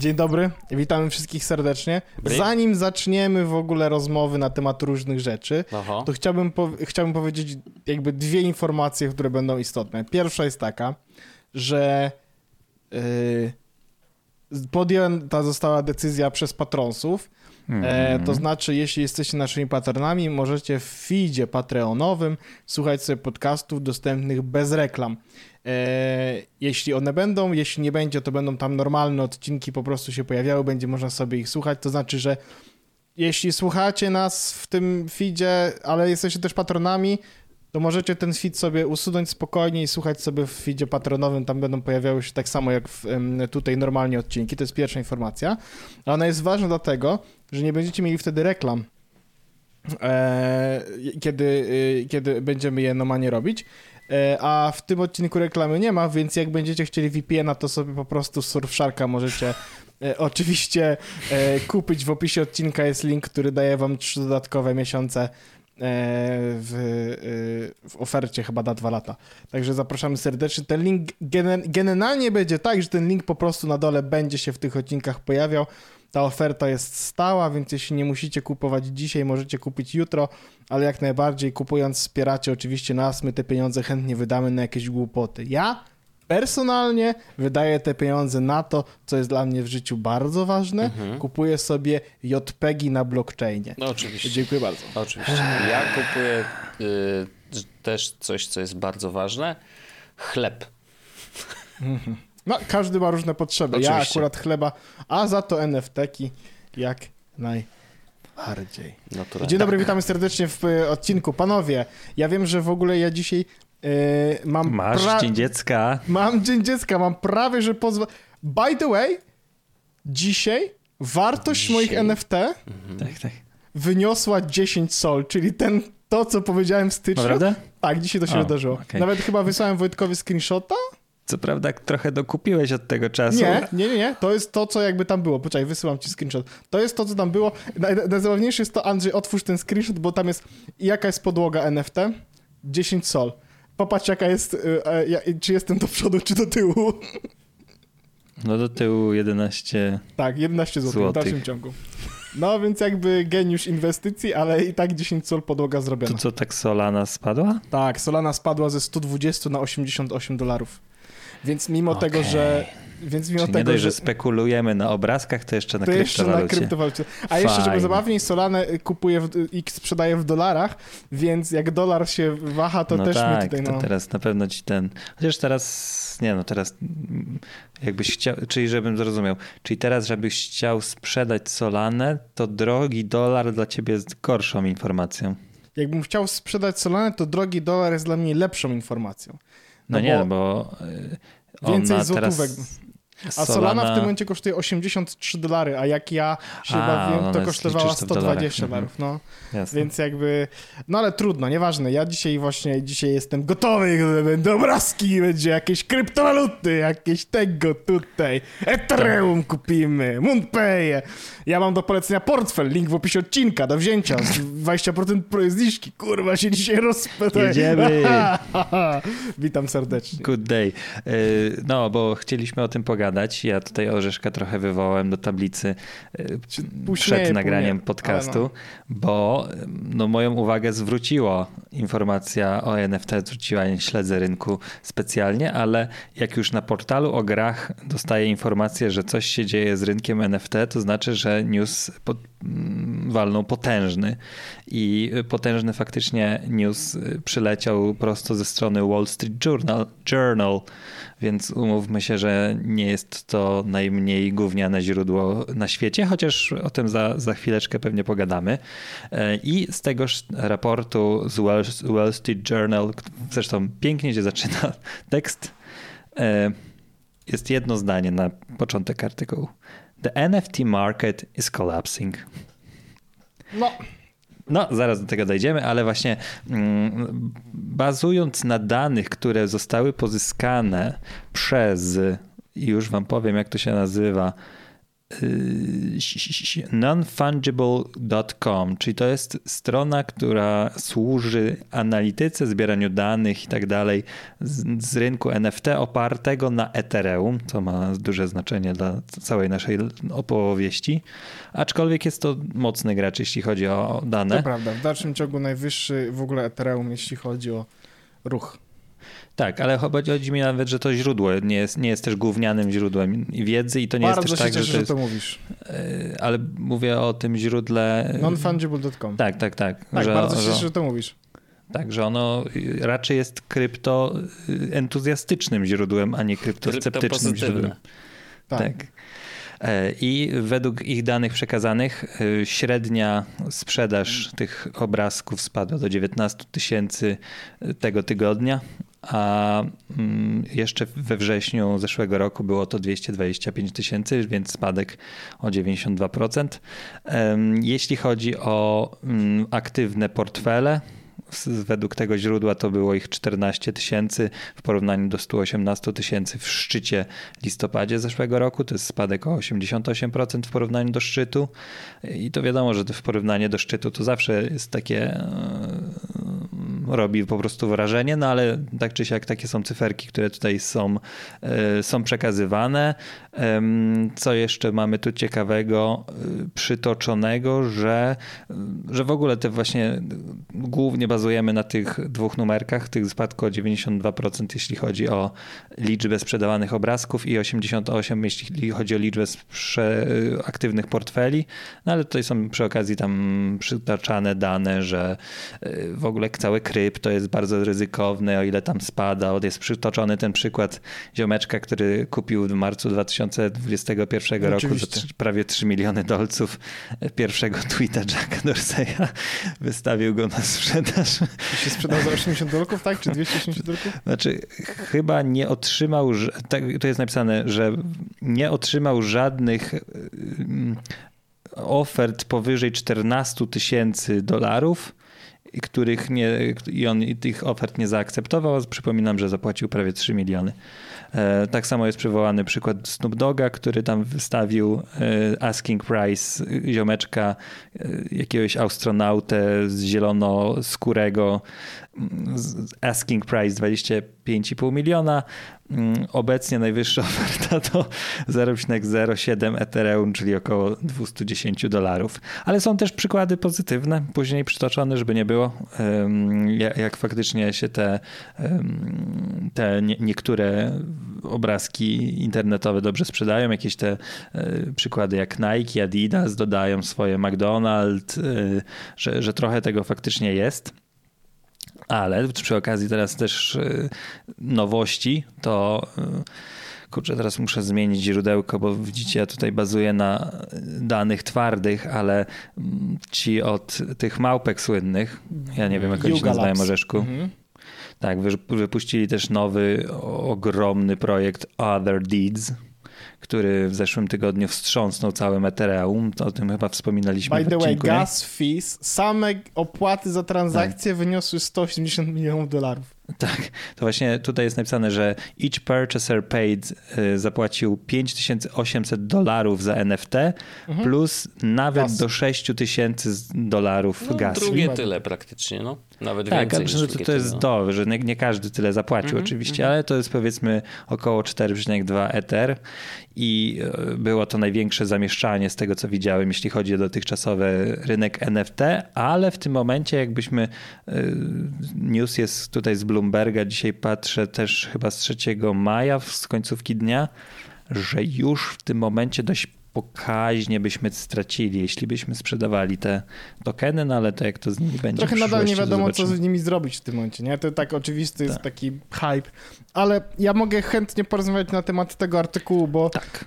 Dzień dobry, witamy wszystkich serdecznie. Zanim zaczniemy w ogóle rozmowy na temat różnych rzeczy, Oho. to chciałbym, po, chciałbym powiedzieć jakby dwie informacje, które będą istotne. Pierwsza jest taka, że yy, podjęta została decyzja przez patronsów, E, to znaczy, jeśli jesteście naszymi patronami, możecie w feedzie patreonowym słuchać sobie podcastów dostępnych bez reklam. E, jeśli one będą, jeśli nie będzie, to będą tam normalne odcinki po prostu się pojawiały, będzie można sobie ich słuchać. To znaczy, że jeśli słuchacie nas w tym feedzie, ale jesteście też patronami, to możecie ten feed sobie usunąć spokojnie i słuchać sobie w feedzie patronowym. Tam będą pojawiały się tak samo jak w, tutaj normalnie odcinki. To jest pierwsza informacja. A ona jest ważna dlatego, że nie będziecie mieli wtedy reklam, e, kiedy, y, kiedy będziemy je normalnie robić. E, a w tym odcinku reklamy nie ma, więc jak będziecie chcieli VPN-a, to sobie po prostu Surfsharka możecie e, oczywiście e, kupić. W opisie odcinka jest link, który daje wam trzy dodatkowe miesiące e, w, e, w ofercie chyba na dwa lata. Także zapraszamy serdecznie. Ten link gene- generalnie będzie tak, że ten link po prostu na dole będzie się w tych odcinkach pojawiał. Ta oferta jest stała, więc jeśli nie musicie kupować dzisiaj, możecie kupić jutro, ale jak najbardziej kupując wspieracie oczywiście nas, my te pieniądze chętnie wydamy na jakieś głupoty. Ja personalnie wydaję te pieniądze na to, co jest dla mnie w życiu bardzo ważne. Kupuję sobie JPEGi na blockchainie. No oczywiście. Dziękuję bardzo. Oczywiście. Ja kupuję y, też coś, co jest bardzo ważne. Chleb. No, każdy ma różne potrzeby. Ja Oczywiście. akurat chleba, a za to NFT-ki jak najbardziej. Naturalnie. Dzień dobry, witamy serdecznie w e, odcinku. Panowie, ja wiem, że w ogóle ja dzisiaj e, mam... Masz pra- Dzień Dziecka. Mam Dzień Dziecka, mam prawie, że pozwa... By the way, dzisiaj wartość Dzisiaj? moich NFT Tak, tak. wyniosła 10 sol, czyli ten, to, co powiedziałem w styczniu. Naprawdę? Tak, dzisiaj to się O, wydarzyło. okej. Nawet chyba wysłałem Wojtkowi screenshota. Co prawda trochę dokupiłeś od tego czasu. Nie, nie, nie, nie. To jest to, co jakby tam było. Poczekaj, wysyłam ci screenshot. To jest to, co tam było. Naj- Najzabawniejsze jest to, Andrzej, otwórz ten screenshot, bo tam jest jaka jest podłoga NFT? 10 sol. Popatrz, jaka jest, y, e, czy jestem do przodu, czy do tyłu. No do tyłu 11. Tak, 11 zł w Złotych. dalszym ciągu. No więc jakby geniusz inwestycji, ale i tak 10 sol podłoga zrobiona. To co, tak Solana spadła? Tak, Solana spadła ze 120 na 88 dolarów. Więc mimo Okej. tego, że... Więc mimo Czyli tego, nie dość, że... że spekulujemy na obrazkach, to jeszcze na To jeszcze na kryptowalucie. A jeszcze, żeby zabawniej, Solanę y, kupuje w, i sprzedaje w dolarach, więc jak dolar się waha, to no też tak, my tutaj, to no... teraz na pewno ci ten... Chociaż teraz, nie no, teraz jakbyś chciał, czyli żebym zrozumiał, czyli teraz żebyś chciał sprzedać Solanę, to drogi dolar dla ciebie jest gorszą informacją. Jakbym chciał sprzedać Solanę, to drogi dolar jest dla mnie lepszą informacją. No, No nie, bo bo y, więcej ona złotówek. A Solana w tym momencie kosztuje 83 dolary, a jak ja się A, bawiłem, to kosztowała liczysz to w dolarach, 120 mhm. dolarów, no. Jasne. Więc jakby, no ale trudno, nieważne. Ja dzisiaj właśnie, dzisiaj jestem gotowy, będą obrazki, będzie jakieś kryptowaluty, jakieś tego tutaj. Ethereum kupimy, MoonPay. Ja mam do polecenia portfel, link w opisie odcinka, do wzięcia, z 20% pro- zniżki. Kurwa, się dzisiaj rozpędzę. Jedziemy. Witam serdecznie. Good day. Y, No, bo chcieliśmy o tym pogadać. Ja tutaj Orzeszka trochę wywołałem do tablicy śmieje, przed nagraniem nie, podcastu, ale bo no, moją uwagę zwróciła informacja o NFT, zwróciła, śledzę rynku specjalnie, ale jak już na portalu o grach dostaję informację, że coś się dzieje z rynkiem NFT, to znaczy, że news pod, mm, walnął potężny i y, potężny faktycznie news y, przyleciał prosto ze strony Wall Street Journal, Journal więc umówmy się, że nie jest to najmniej gówniane źródło na świecie, chociaż o tym za, za chwileczkę pewnie pogadamy. E, I z tegoż raportu z Wall, Wall Street Journal, zresztą pięknie się zaczyna tekst, e, jest jedno zdanie na początek artykułu. The NFT market is collapsing. No, No, zaraz do tego dojdziemy, ale właśnie mm, bazując na danych, które zostały pozyskane przez, już wam powiem, jak to się nazywa, nonfungible.com, czyli to jest strona, która służy analityce, zbieraniu danych i tak dalej z, z, rynku NFT opartego na Ethereum, co ma duże znaczenie dla całej naszej opowieści. Aczkolwiek jest to mocny gracz, jeśli chodzi o dane. To prawda, w dalszym ciągu najwyższy w ogóle Ethereum, jeśli chodzi o ruch. Tak, ale chodzi mi nawet, że to źródło nie jest, nie jest też gównianym źródłem wiedzy i to nie Bardzo jest też tak, cieszę, że, to, jest, że to mówisz. E, ale mówię o tym źródle... Nonfungible.com. Tak, tak, tak. Tak, że, bardzo się cieszę, że to mówisz. Tak, że ono raczej jest krypto entuzjastycznym źródłem, a nie kryptosceptycznym źródłem. Tak. tak. E, I według ich danych przekazanych e, średnia sprzedaż tych obrazków spadła do 19 tysięcy tego tygodnia, a mm, jeszcze we wrześniu zeszłego roku było to 225 tysięcy, więc spadek o 92%. Jeśli chodzi o mm, aktywne portfele, według tego źródła to było ich 14 tysięcy w porównaniu do 118 tysięcy w szczycie listopadzie zeszłego roku. To jest spadek o 88% w porównaniu do szczytu. I to wiadomo, że w porównaniu do szczytu to zawsze jest takie e, robi po prostu wrażenie, no ale tak czy siak takie są cyferki, które tutaj są, e, są przekazywane. Co jeszcze mamy tu ciekawego, e, przytoczonego, że, że w ogóle te właśnie głównie bazujemy na tych dwóch numerkach, tych spadku o 92% jeśli chodzi o liczbę sprzedawanych obrazków i 88% jeśli chodzi o liczbę aktywnych portfeli, no ale tutaj są przy okazji tam przytaczane dane, że e, w ogóle cały krypto jest bardzo ryzykowny, o ile tam spada. Jest przytoczony ten przykład ziomeczka, który kupił w marcu 2021 roku prawie 3 miliony dolców pierwszego tweeta Jacka Dorseya. Wystawił go na sprzedaż. I się sprzedał za 80 dolków, tak? Czy 280 dolków? Znaczy, chyba nie otrzymał, tak, to jest napisane, że nie otrzymał żadnych mm, ofert powyżej 14 tysięcy dolarów których nie, i on tych ofert nie zaakceptował. Przypominam, że zapłacił prawie 3 miliony. E, tak samo jest przywołany przykład Snoop Doga, który tam wystawił e, asking price ziomeczka, e, jakiegoś astronautę z zielonoskórego, asking price 25,5 miliona, Mm, obecnie najwyższa oferta to 0,07 Ethereum, czyli około 210 dolarów. Ale są też przykłady pozytywne, później przytoczone, żeby nie było, jak faktycznie się te, te niektóre obrazki internetowe dobrze sprzedają. Jakieś te e, przykłady jak Nike, Adidas dodają swoje McDonald's, e, że, że trochę tego faktycznie jest. Ale przy okazji teraz też y, nowości, to y, kurczę, teraz muszę zmienić źródełko, bo widzicie, ja tutaj bazuję na danych twardych, ale mm, ci od tych małpek słynnych, ja nie wiem jak oni się nazywają, Orzeszku. Mhm. Tak, wypuścili też nowy, ogromny projekt Other Deeds, który w zeszłym tygodniu wstrząsnął całym Ethereum. O tym chyba wspominaliśmy By the way, gas fees, same opłaty za transakcje tak. wyniosły 180 milionów dolarów. Tak, to właśnie tutaj jest napisane, że each purchaser paid y, zapłacił 5800 dolarów za NFT mhm. plus nawet Gas. do 6000 dolarów no, gasu. Drugie tyle praktycznie, no. Nawet tak, więcej. Tak, to, to jest do, że nie, nie, każdy tyle zapłacił -hmm, oczywiście, -hmm. ale to jest powiedzmy około 4,2 Ether i e, było to największe zamieszczanie z tego, co widziałem, jeśli chodzi o dotychczasowy rynek NFT, ale w tym momencie jakbyśmy, e, news jest tutaj z Bloomberga, dzisiaj patrzę też chyba z 3 maja, z końcówki dnia, że już w tym momencie dość pokaźnie byśmy stracili, jeśli byśmy sprzedawali te tokeny, no ale to jak to z nimi będzie Trochę nadal nie wiadomo, co z nimi zrobić w tym momencie, nie? To tak oczywisty jest tak. taki hype, ale ja mogę chętnie porozmawiać na temat tego artykułu, bo... Tak.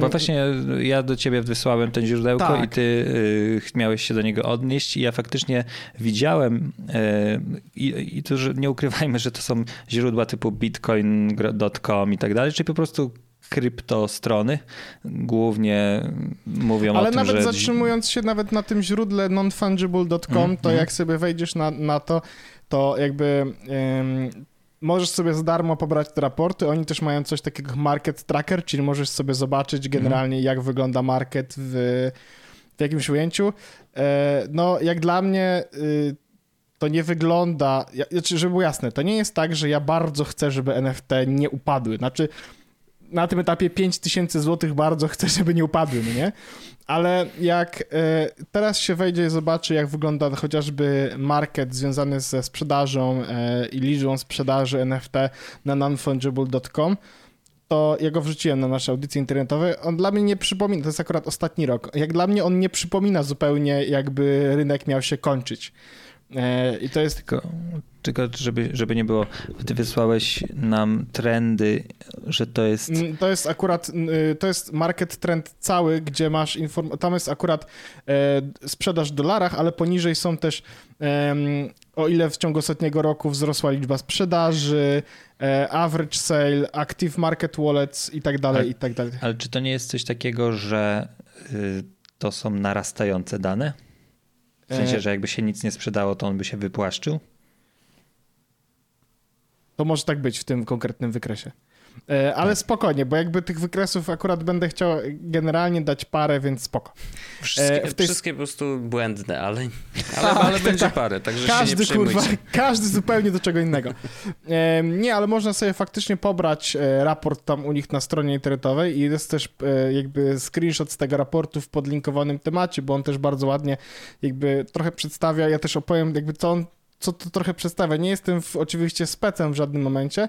Bo właśnie ja do ciebie wysłałem ten źródełko tak. i ty y, miałeś się do niego odnieść i ja faktycznie widziałem y, i, i to, że nie ukrywajmy, że to są źródła typu bitcoin.com i tak dalej, czyli po prostu kryptostrony głównie mówią Ale o tym, nawet że... zatrzymując się nawet na tym źródle nonfungible.com, mm, to mm. jak sobie wejdziesz na, na to, to jakby ym, możesz sobie za darmo pobrać te raporty. Oni też mają coś takiego market tracker, czyli możesz sobie zobaczyć mhm. generalnie mm. jak wygląda market w, w jakimś ujęciu. E, no jak dla mnie... Y, to nie wygląda, znaczy, żeby było jasne, to nie jest tak, że ja bardzo chcę, żeby NFT nie upadły. Znaczy, na tym etapie 5000 zł bardzo chcę, żeby nie upadły, no nie? Ale jak e, teraz się wejdzie i zobaczy, jak wygląda chociażby market związany ze sprzedażą e, i liczbą sprzedaży NFT na nonfungible.com, to ja go wrzuciłem na nasze audycje internetowe. On dla mnie nie przypomina, to jest akurat ostatni rok, jak dla mnie on nie przypomina zupełnie, jakby rynek miał się kończyć. E, I to jest. Tylko, tylko żeby, żeby nie było, ty wysłałeś nam trendy, że to jest. Mm, to jest akurat, y, to jest market trend cały, gdzie masz informację. Tam jest akurat e, sprzedaż w dolarach, ale poniżej są też. O ile w ciągu ostatniego roku wzrosła liczba sprzedaży, e, average sale, active market wallets i tak dalej, ale, i tak dalej. Ale czy to nie jest coś takiego, że y, to są narastające dane? W sensie, e, że jakby się nic nie sprzedało, to on by się wypłaszczył? To może tak być w tym konkretnym wykresie. E, ale tak. spokojnie, bo jakby tych wykresów akurat będę chciał będzie dać parę, więc spoko. Wszystkie, tej... wszystkie po prostu błędne, ale, ale, ale tak, będzie tak. parę, także każdy, się nie kurwa, Każdy zupełnie do czego innego. Nie, ale można sobie faktycznie pobrać e, raport tam u nich na stronie internetowej i jest też e, jakby screenshot z tego raportu w podlinkowanym temacie, bo on też bardzo ładnie jakby trochę przedstawia, ja też opowiem jakby co on co to trochę przedstawia. Nie jestem w, oczywiście specem w żadnym momencie,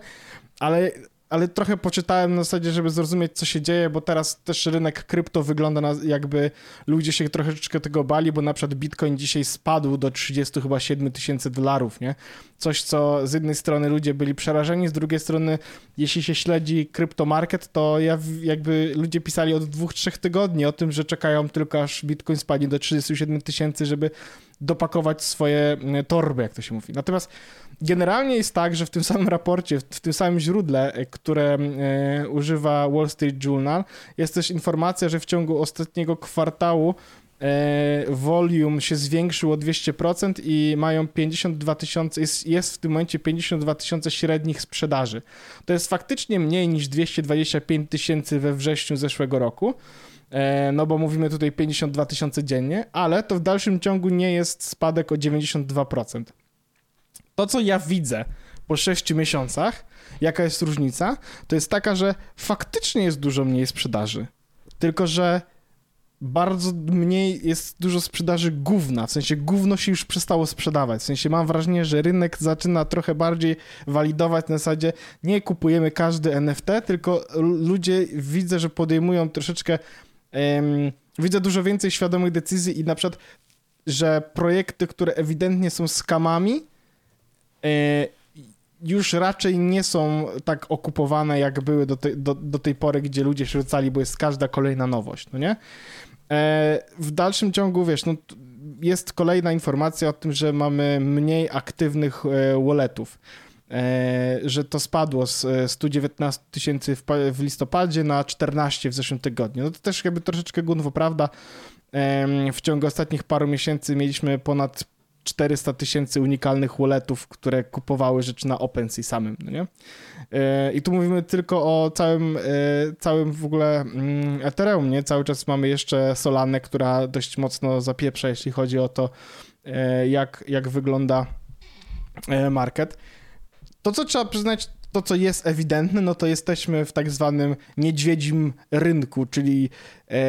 ale ale trochę poczytałem na zasadzie, żeby zrozumieć, co się dzieje, bo teraz też rynek krypto wygląda na jakby ludzie się troszeczkę tego bali, bo na przykład Bitcoin dzisiaj spadł do 30 chyba 7 tysięcy dolarów, nie? Coś, co z jednej strony ludzie byli przerażeni, z drugiej strony, jeśli się śledzi kryptomarket, to ja jakby ludzie pisali od dwóch, trzech tygodni o tym, że czekają tylko aż Bitcoin spadnie do 37 tysięcy, żeby dopakować swoje mm, torby, jak to się mówi. Natomiast generalnie jest tak, że w tym samym raporcie, w tym samym źródle, e, które e, używa Wall Street Journal, jest też informacja, że w ciągu ostatniego kwartału e, volume się zwiększył o 200% i mają 52 tysiące, jest, jest w tym momencie 52 tysiące średnich sprzedaży. To jest faktycznie mniej niż 225 tysięcy we wrześniu zeszłego roku. E, no bo mówimy tutaj 52 tysiące dziennie, ale to w dalszym ciągu nie jest spadek o 92%. To, co ja widzę po 6 miesiącach, jaka jest różnica, to jest taka, że faktycznie jest dużo mniej sprzedaży. Tylko, że bardzo mniej jest dużo sprzedaży gówna, w sensie gówno się już przestało sprzedawać, w sensie mam wrażenie, że rynek zaczyna trochę bardziej walidować na zasadzie nie kupujemy każdy NFT, tylko ludzie widzę, że podejmują troszeczkę widzę dużo więcej świadomych decyzji i na przykład, że projekty, które ewidentnie są skamami, e, już raczej nie są tak okupowane, jak były do, te, do, do tej pory, gdzie ludzie się rzucali, bo jest każda kolejna nowość, no nie? E, w dalszym ciągu, wiesz, no, jest kolejna informacja o tym, że mamy mniej aktywnych e, walletów. E, że to spadło z 119 e, tysięcy w listopadzie na 14 w zeszłym tygodniu. No to też jakby troszeczkę gunwo, prawda? W ciągu ostatnich paru miesięcy mieliśmy ponad 400 tysięcy unikalnych walletów, które kupowały rzeczy na OpenSea samym, no nie? E, I tu mówimy tylko o całym, całym w ogóle mm, Ethereum, nie? Cały czas mamy jeszcze Solanę, która dość mocno zapieprza, jeśli chodzi o to, jak, jak wygląda market. To, co trzeba przyznać, to, co jest ewidentne, no to jesteśmy w tak zwanym niedźwiedzim rynku, czyli e,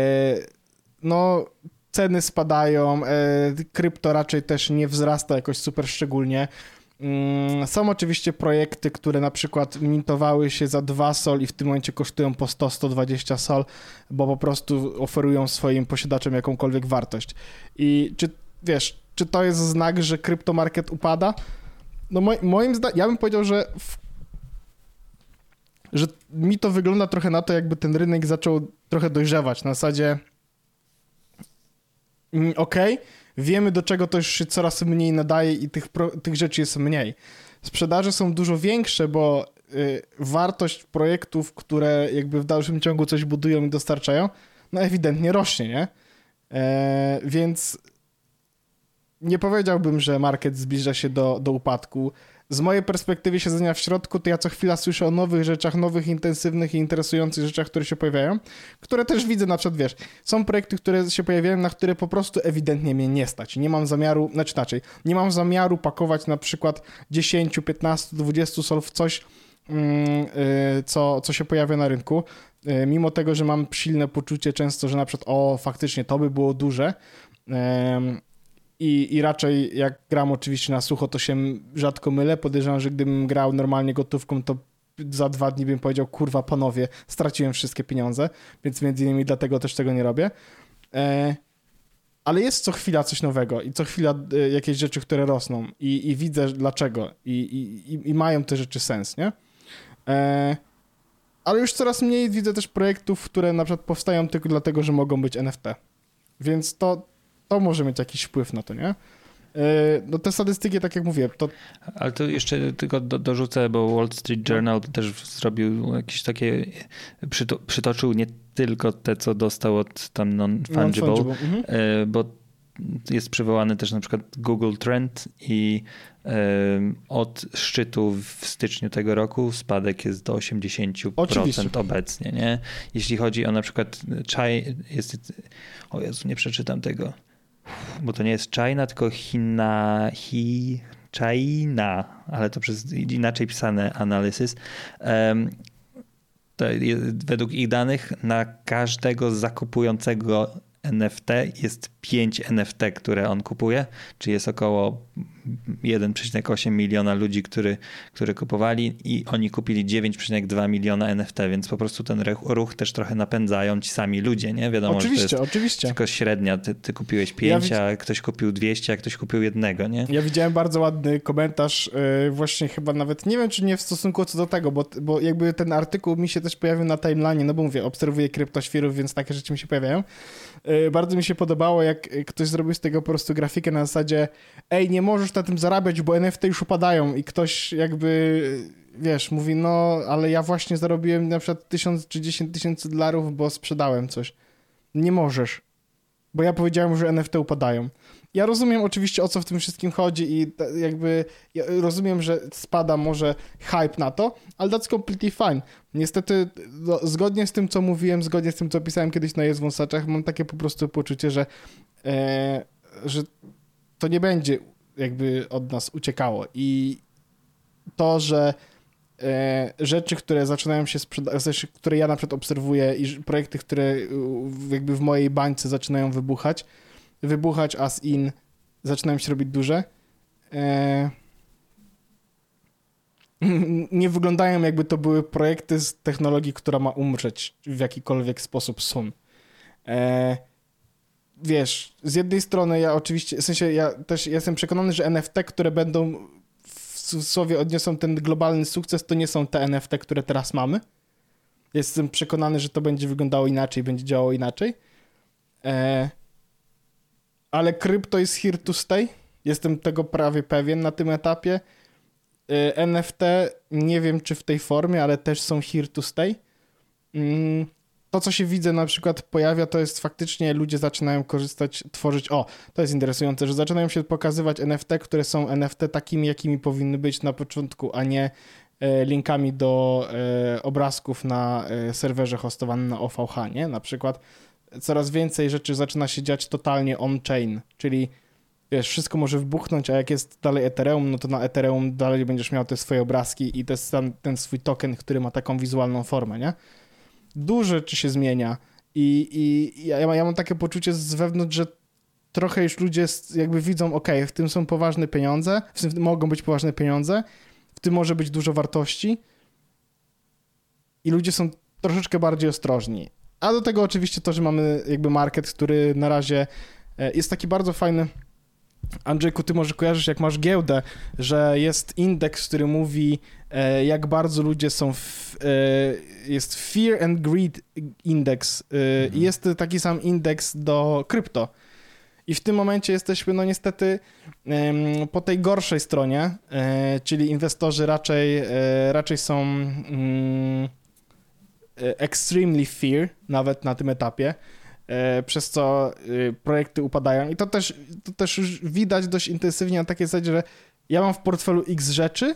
no ceny spadają, e, krypto raczej też nie wzrasta jakoś super szczególnie. Mm, są oczywiście projekty, które na przykład mintowały się za 2 sol i w tym momencie kosztują po 100-120 sol, bo po prostu oferują swoim posiadaczom jakąkolwiek wartość. I czy wiesz, czy to jest znak, że kryptomarket upada? No moim zdaniem, ja bym powiedział, że w, że mi to wygląda trochę na to, jakby ten rynek zaczął trochę dojrzewać. Na zasadzie mm, okej, okay, wiemy do czego to już się coraz mniej nadaje i tych, tych rzeczy jest mniej. Sprzedaże są dużo większe, bo y, wartość projektów, które jakby w dalszym ciągu coś budują i dostarczają, no ewidentnie rośnie, nie? E, więc nie powiedziałbym, że market zbliża się do, do upadku. Z mojej perspektywy siedzenia w środku, to ja co chwila słyszę o nowych rzeczach, nowych, intensywnych i interesujących rzeczach, które się pojawiają, które też widzę na przykład, wiesz, są projekty, które się pojawiają, na które po prostu ewidentnie mnie nie stać. Nie mam zamiaru, znaczy inaczej, nie mam zamiaru pakować na przykład 10, 15, 20 sol w coś, mm, y, co, co się pojawia na rynku. Y, mimo tego, że mam silne poczucie często, że na przykład o, faktycznie to by było duże, i, I raczej jak gram oczywiście na sucho, to się rzadko mylę. Podejrzewam, że gdybym grał normalnie gotówką, to za dwa dni bym powiedział, kurwa, panowie, straciłem wszystkie pieniądze, więc między innymi dlatego też tego nie robię. E, ale jest co chwila coś nowego i co chwila e, jakieś rzeczy, które rosną i, i widzę dlaczego I, i, i, mają te rzeczy sens, nie? E, ale już coraz mniej widzę też projektów, które na przykład powstają tylko dlatego, że mogą być NFT. Więc to, to może mieć jakiś wpływ na to, nie? E, no te statystyki, tak jak mówię, to... Ale to jeszcze tylko do, dorzucę, bo Wall Street Journal też zrobił jakieś takie, przyto, przytoczył nie tylko te, co dostał od tam non-fungible, non mhm. E, bo jest przywołany też na przykład Google Trend i od szczytu w styczniu tego roku spadek jest do 80% Oczywiście. obecnie. Nie? Jeśli chodzi o na przykład Chai, jest, o Jezu, nie przeczytam tego bo to nie jest China, tylko China, hi, China, ale to przez inaczej pisane analysis. Um, według ich danych na każdego zakupującego NFT jest 5 NFT, które on kupuje, czyli jest około 1,8 miliona ludzi, który, które kupowali i oni kupili 9,2 miliona NFT, więc po prostu ten ruch też trochę napędzają ci sami ludzie, nie? Wiadomo, oczywiście, że to jest oczywiście. tylko średnia. Ty, ty kupiłeś 5, ja a ktoś kupił 200, a ktoś kupił jednego, nie? Ja widziałem bardzo ładny komentarz, yy, właśnie chyba nawet, nie wiem czy nie w stosunku co do tego, bo, bo jakby ten artykuł mi się też pojawił na timeline, no bo mówię, obserwuję kryptoświrów, więc takie rzeczy mi się pojawiają. Yy, bardzo mi się podobało, jak ktoś zrobił z tego po prostu grafikę na zasadzie ej, nie możesz na tym zarabiać, bo NFT już upadają i ktoś jakby, wiesz, mówi, no, ale ja właśnie zarobiłem na przykład tysiąc czy dziesięć tysięcy dolarów, bo sprzedałem coś. Nie możesz, bo ja powiedziałem, że NFT upadają. Ja rozumiem oczywiście, o co w tym wszystkim chodzi i jakby ja rozumiem, że spada może hype na to, ale that's completely fine. Niestety, no, zgodnie z tym, co mówiłem, zgodnie z tym, co pisałem kiedyś na Jest Wąsaczach, mam takie po prostu poczucie, że, e, że to nie będzie jakby od nas uciekało i to, że rzeczy, które zaczynają się sprzedać, które ja na przykład obserwuję i projekty, które jakby w mojej bańce zaczynają wybuchać, wybuchać as in, zaczynają się robić duże, e, nie wyglądają jakby to były projekty z technologii, która ma umrzeć w jakikolwiek sposób. E, wiesz, z jednej strony ja oczywiście, w sensie ja też jestem przekonany, że NFT, które będą cudzysłowie odniosą ten globalny sukces, to nie są te NFT, które teraz mamy. Jestem przekonany, że to będzie wyglądało inaczej, będzie działało inaczej. E, ale krypto jest here to stay. Jestem tego prawie pewien na tym etapie. E, NFT nie wiem, czy w tej formie, ale też są here to stay. Mm to, co się widzę na przykład pojawia, to jest faktycznie ludzie zaczynają korzystać, tworzyć, o, to jest interesujące, że zaczynają się pokazywać NFT, które są NFT takimi, jakimi powinny być na początku, a nie e, linkami do e, obrazków na e, serwerze hostowanym na OVH, nie? Na przykład coraz więcej rzeczy zaczyna się dziać totalnie on-chain, czyli wiesz, wszystko może wybuchnąć, a jak jest dalej Ethereum, no to na Ethereum dalej będziesz miał te swoje obrazki i ten swój token, który ma taką wizualną formę, nie? Dużo rzeczy się zmienia i, i ja, ja mam takie poczucie z wewnątrz, że trochę już ludzie jakby widzą, ok, w tym są poważne pieniądze, w tym mogą być poważne pieniądze, w tym może być dużo wartości i ludzie są troszeczkę bardziej ostrożni. A do tego oczywiście to, że mamy jakby market, który na razie e, jest taki bardzo fajny. Andrzejku, ty może kojarzysz, jak masz giełdę, że jest indeks, który mówi, e, jak bardzo ludzie są w, e, jest Fear and Greed Index i mhm. jest taki sam indeks do krypto. I w tym momencie jesteśmy, no niestety, po tej gorszej stronie, e, czyli inwestorzy raczej, e, raczej są mm, e, extremely fear, nawet na tym etapie, przez co projekty upadają. I to też, to też już widać dość intensywnie na takiej zasadzie, że ja mam w portfelu x rzeczy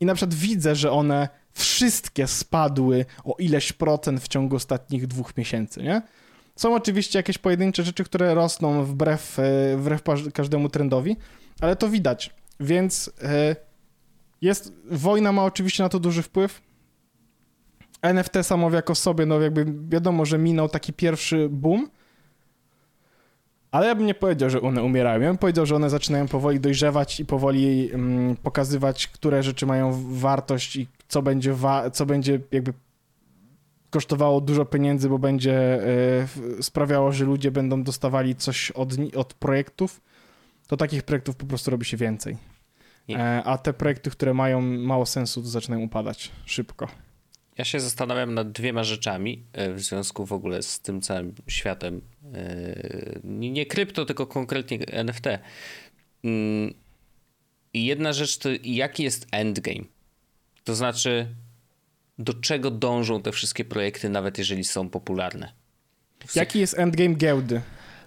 i na przykład widzę, że one wszystkie spadły o ileś procent w ciągu ostatnich dwóch miesięcy, nie? Są oczywiście jakieś pojedyncze rzeczy, które rosną wbrew, e, wbrew każdemu trendowi, ale to widać. Więc e, jest, wojna ma oczywiście na to duży wpływ. NFT samo jako sobie, no jakby wiadomo, że minął taki pierwszy boom, ale ja bym nie powiedział, że one umierają. Ja bym powiedział, że one zaczynają powoli dojrzewać i powoli mm, pokazywać, które rzeczy mają wartość i co będzie, co będzie jakby kosztowało dużo pieniędzy, bo będzie y, sprawiało, że ludzie będą dostawali coś od, od projektów, to takich projektów po prostu robi się więcej. E, a te projekty, które mają mało sensu, to zaczynają upadać szybko. Ja się zastanawiam nad dwiema rzeczami e, w związku w ogóle z tym całym światem. Nie krypto, tylko konkretnie NFT. Mm, I jedna rzecz to jaki jest endgame? To znaczy, do czego dążą te wszystkie projekty, nawet jeżeli są popularne. Jaki jest endgame giełdy?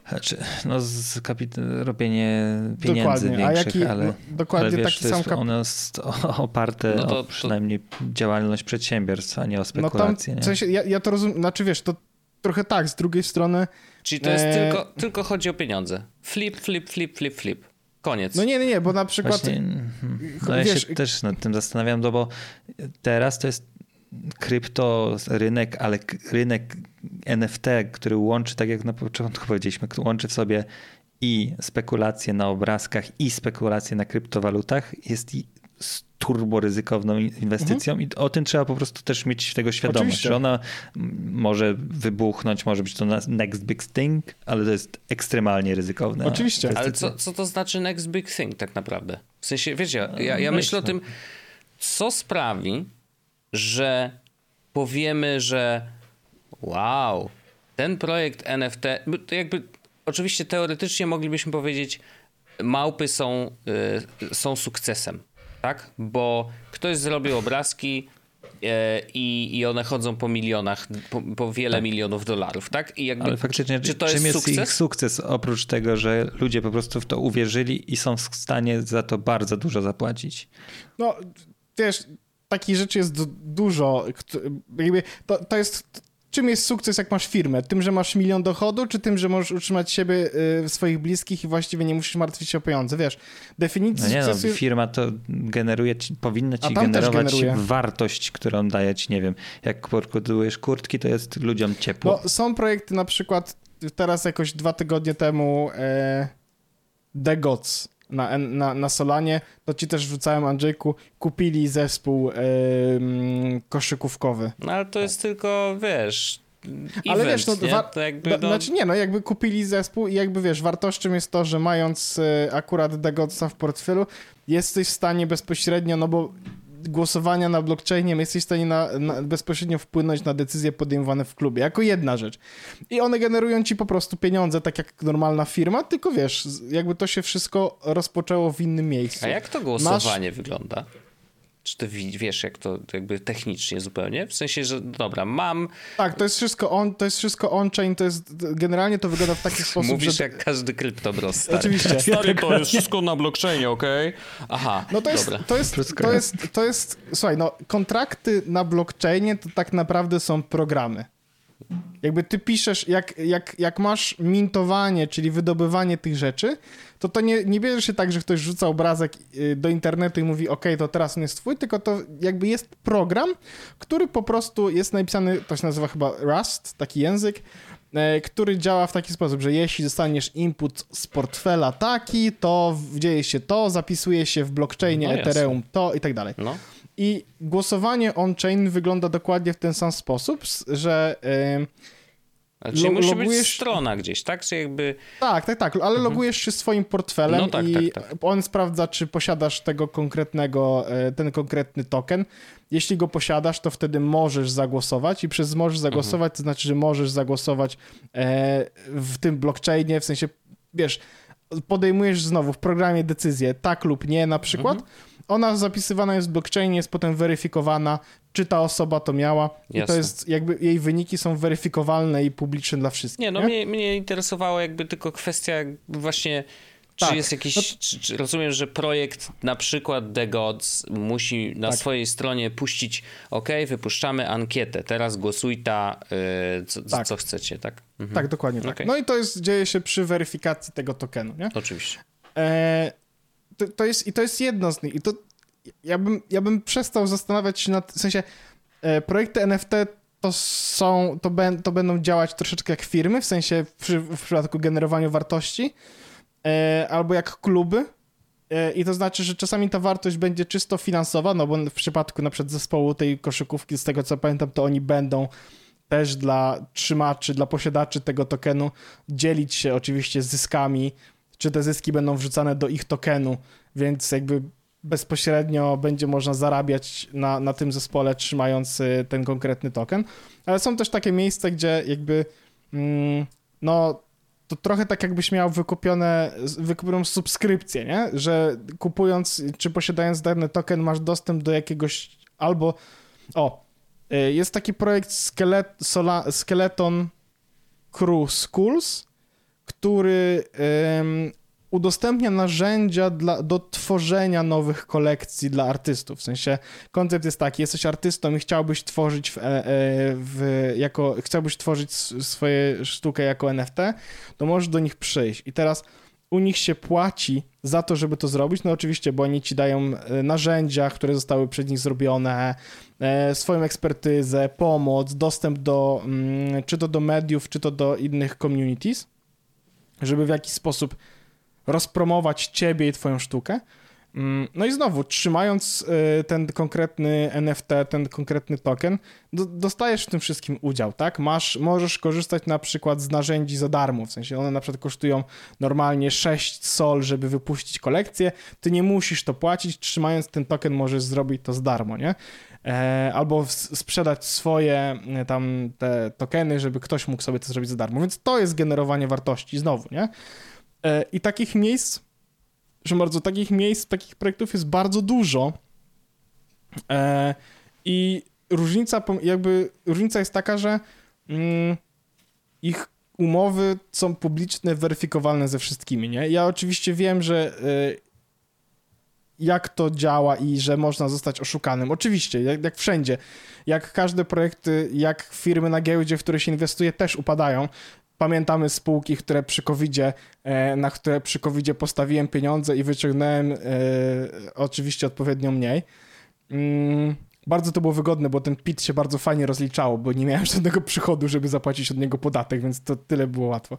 Znaczy, no z kapit- robienie pieniędzy dokładnie. większych, jaki, ale, no, dokładnie ale wiesz, taki sam kap... one jest oparte no to, o przynajmniej to... działalność przedsiębiorstw, a nie o spekulacje. No tam, w sensie, ja, ja to rozumiem, znaczy wiesz, to trochę tak, z drugiej strony... Czyli to jest e... tylko, tylko chodzi o pieniądze. Flip, flip, flip, flip, flip. Koniec. No nie, nie, nie, bo na przykład... Właśnie, mhm. no wiesz, ja się też nad tym zastanawiam, no bo teraz to jest krypto, rynek, ale rynek NFT, który łączy, tak jak na początku powiedzieliśmy, łączy w sobie i spekulacje na obrazkach, i spekulacje na kryptowalutach, jest turbo ryzykowną inwestycją mhm. i o tym trzeba po prostu też mieć tego świadomość, Oczywiście. że ona może wybuchnąć, może być to next big thing, ale to jest ekstremalnie ryzykowne. Oczywiście. Ale co, co to znaczy next big thing tak naprawdę? W sensie, wiecie, ja, ja myślę o tym, co sprawi, że powiemy, że wow, ten projekt NFT, to jakby oczywiście teoretycznie moglibyśmy powiedzieć, małpy są, y, są sukcesem, tak? Bo ktoś zrobił obrazki y, i, i one chodzą po milionach, po, po wiele tak. milionów dolarów, tak? I jakby, Ale faktycznie, czy to czym jest, sukces? ich sukces oprócz tego, że ludzie po prostu w to uwierzyli i są w stanie za to bardzo dużo zapłacić? No, wiesz, takich rzeczy jest dużo. To, to jest czym jest sukces, jak masz firmę? Tym, że masz milion dochodu, czy tym, że możesz utrzymać siebie, y, swoich bliskich i właściwie nie musisz martwić się o pieniądze? Wiesz, definicja no nie sukcesu... No, firma to generuje ci, powinna ci generować wartość, którą daje ci, nie wiem, jak produkujesz kurtki, to jest ludziom ciepło. No, są projekty na przykład, teraz jakoś dwa tygodnie temu e, The Gods na, na, na Solanie, to ci też wrzucałem, Andrzejku, kupili zespół yy, koszykówkowy. No ale to jest tylko, wiesz, ale wiesz, no, to jakby, no... znaczy nie, no jakby kupili zespół i jakby wiesz, wartością jest to, że mając y, akurat Degotsa w portfelu, jesteś w stanie bezpośrednio, no bo głosowania na blockchainie jesteś w stanie na, na, bezpośrednio wpłynąć na decyzje podejmowane w klubie, jako jedna rzecz. I one generują ci po prostu pieniądze, tak jak normalna firma, tylko wiesz, jakby to się wszystko rozpoczęło w innym miejscu. A jak to głosowanie Masz... wygląda? Czy ty wiesz, jak to jakby technicznie zupełnie? W sensie, że dobra, mam. Tak, to jest wszystko on, to jest wszystko on-chain, to jest generalnie to wygląda w taki sposób. Mówisz że... jak każdy kryptobros. Stary. Oczywiście. Stary, to jest wszystko na blockchainie, okej? Okay? Aha. No to jest, dobra. to jest, to jest, to jest, słuchaj, no kontrakty na blockchainie to tak naprawdę są programy. Jakby ty piszesz, jak, jak, jak masz mintowanie, czyli wydobywanie tych rzeczy, to to nie, nie bierze się tak, że ktoś rzuca obrazek y, do internetu i mówi, ok, to teraz on jest twój, tylko to jakby jest program, który po prostu jest napisany, to się nazywa chyba Rust, taki język, e, który działa w taki sposób, że jeśli dostaniesz input z portfela taki, to dzieje się to, zapisuje się w blockchainie no Ethereum to i tak dalej. No. I głosowanie on-chain wygląda dokładnie w ten sam sposób, że... Yy, Czyli musi logujesz... być strona gdzieś, tak? Czy jakby... Tak, tak, tak, ale mhm. logujesz się swoim portfelem no tak, i tak, tak. on sprawdza, czy posiadasz tego konkretnego, e, ten konkretny token. Jeśli go posiadasz, to wtedy możesz zagłosować i przez możesz zagłosować, mhm. to znaczy, że możesz zagłosować e, w tym blockchainie, w sensie wiesz, podejmujesz znowu w programie decyzję tak lub nie na przykład, mhm. Ona zapisywana jest w blockchainie, jest potem weryfikowana, czy ta osoba to miała Jasne. i to jest jakby jej wyniki są weryfikowalne i publiczne dla wszystkich. Nie, no nie? Mnie, mnie interesowało jakby tylko kwestia właśnie czy tak. jest jakiś, no... czy, czy rozumiem, że projekt na przykład The Gods musi na tak. swojej stronie puścić, ok, wypuszczamy ankietę, teraz głosuj ta, yy, co, tak. co, chcecie, tak? Mhm. Tak, dokładnie tak. Okay. No i to jest, dzieje się przy weryfikacji tego tokenu, nie? Oczywiście. E, to, to, jest, I to jest jedno z nich. I to ja bym, ja bym przestał zastanawiać się nad, w sensie e, projekty NFT to są, to, ben, to będą działać troszeczkę jak firmy, w sensie w, w przypadku generowania wartości, e, albo jak kluby. E, I to znaczy, że czasami ta wartość będzie czysto finansowa, no bo w przypadku na przykład zespołu tej koszykówki, z tego co pamiętam, to oni będą też dla trzymaczy, dla posiadaczy tego tokenu dzielić się oczywiście zyskami, czy te zyski będą wrzucane do ich tokenu, więc jakby bezpośrednio będzie można zarabiać na, na tym zespole, trzymając y, ten konkretny token. Ale są też takie miejsca, gdzie jakby mm, no to trochę tak jakbyś miał wykupione, wykupioną subskrypcję, nie? Że kupując czy posiadając dany token masz dostęp do jakiegoś albo o, y, jest taki projekt Skelet, Skeleton Crew Schools, który udostępnia narzędzia dla, do tworzenia nowych kolekcji dla artystów. W sensie koncept jest taki, jesteś artystą i chciałbyś tworzyć w, e, e, w, jako, chciałbyś tworzyć swoje sztukę jako NFT, to możesz do nich przyjść. I teraz u nich się płaci za to, żeby to zrobić. No oczywiście, bo oni ci dają e, narzędzia, które zostały przed nich zrobione, swoją ekspertyzę, pomoc, dostęp do, mm, czy to do mediów, czy to do innych communities, żeby w jakiś sposób rozpromować ciebie i twoją sztukę. Mm, no i znowu, trzymając y, ten konkretny NFT, ten konkretny token, dostajesz w tym wszystkim udział, tak? Masz, możesz korzystać na przykład z narzędzi za darmo, w sensie one na przykład kosztują normalnie 6 sol, żeby wypuścić kolekcję, ty nie musisz to płacić, trzymając ten token możesz zrobić to za darmo, nie? E, albo sprzedać swoje e, tam te tokeny, żeby ktoś mógł sobie to zrobić za darmo, więc to jest generowanie wartości, znowu, nie? E, I takich miejsc, że bardzo takich miejsc, takich projektów jest bardzo dużo. I różnica, jakby, różnica jest taka, że mm, ich umowy są publiczne, weryfikowalne ze wszystkimi, nie? Ja oczywiście wiem, że jak to działa i że można zostać oszukanym. Oczywiście, jak, jak, wszędzie. Jak każde projekty, jak firmy na giełdzie, w które się inwestuje, też upadają. Pamiętamy spółki, które przy e, na które przy covid postawiłem pieniądze i wyciągnąłem e, oczywiście odpowiednio mniej. Mm, bardzo to było wygodne, bo ten PIT się bardzo fajnie rozliczało, bo nie miałem żadnego przychodu, żeby zapłacić od niego podatek, więc to tyle było łatwo.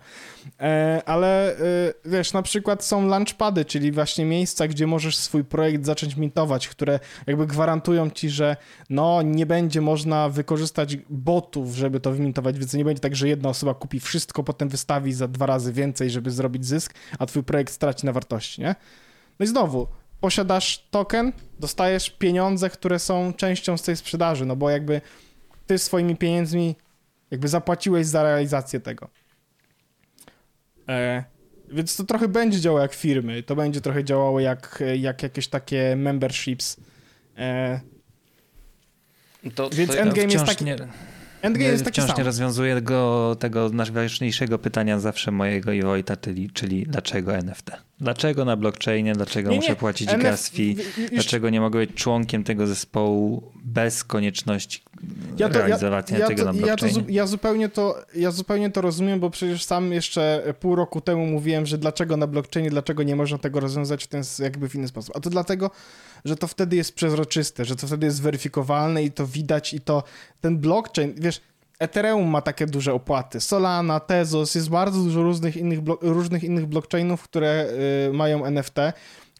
E, ale e, wiesz, na przykład są launchpady, czyli właśnie miejsca, gdzie możesz swój projekt zacząć mintować, które jakby gwarantują ci, że no nie będzie można wykorzystać botów, żeby to wymintować, więc nie będzie tak, że jedna osoba kupi wszystko, potem wystawi za dwa razy więcej, żeby zrobić zysk, a twój projekt straci na wartości, nie? No i znowu, posiadasz token, dostajesz pieniądze, które są częścią z tej sprzedaży, no bo jakby ty swoimi pieniędzmi jakby zapłaciłeś za realizację tego. E, więc to trochę będzie działało jak firmy, to będzie trochę działało jak, jak jakieś takie memberships. E, to, więc to Endgame jest taki... Nie Endgame jest taki wciąż sam. nie rozwiązuje tego, tego najważniejszego pytania zawsze mojego i Wojta, czyli, czyli dlaczego NFT? Dlaczego na blockchainie? Dlaczego nie, muszę nie. płacić NF... gas fee? Dlaczego nie mogę być członkiem tego zespołu bez konieczności ja to, realizowania ja, ja tego to, na blockchainie? Ja, to, ja, zupełnie to, ja zupełnie to rozumiem, bo przecież sam jeszcze pół roku temu mówiłem, że dlaczego na blockchainie, dlaczego nie można tego rozwiązać w ten jakby w inny sposób. A to dlatego, że to wtedy jest przezroczyste, że to wtedy jest weryfikowalne i to widać i to ten blockchain, wiesz, Ethereum ma takie duże opłaty, Solana, Tezos, jest bardzo dużo różnych innych, różnych innych blockchainów, które y, mają NFT,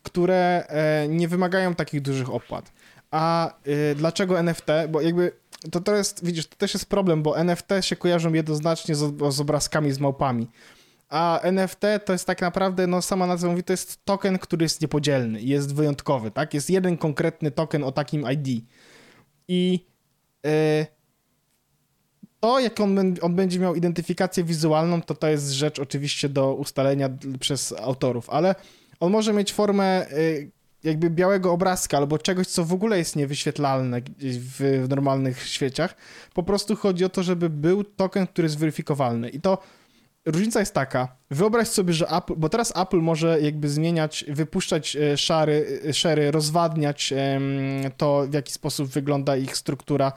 które y, nie wymagają takich dużych opłat. A y, dlaczego NFT? Bo jakby to, to jest, widzisz, to też jest problem, bo NFT się kojarzą jednoznacznie z, z obrazkami, z małpami. A NFT to jest tak naprawdę, no sama nazwa mówi, to jest token, który jest niepodzielny, jest wyjątkowy, tak? Jest jeden konkretny token o takim ID. I To, jak on, on będzie miał identyfikację wizualną, to to jest rzecz oczywiście do ustalenia przez autorów, ale on może mieć formę y, jakby białego obrazka albo czegoś, co w ogóle jest niewyświetlalne w, w normalnych świeciach. Po prostu chodzi o to, żeby był token, który jest weryfikowalny. I to różnica jest taka. Wyobraź sobie, że Apple, bo teraz Apple może jakby zmieniać, wypuszczać e, szary, e, szery, rozwadniać to, w jaki sposób wygląda ich struktura.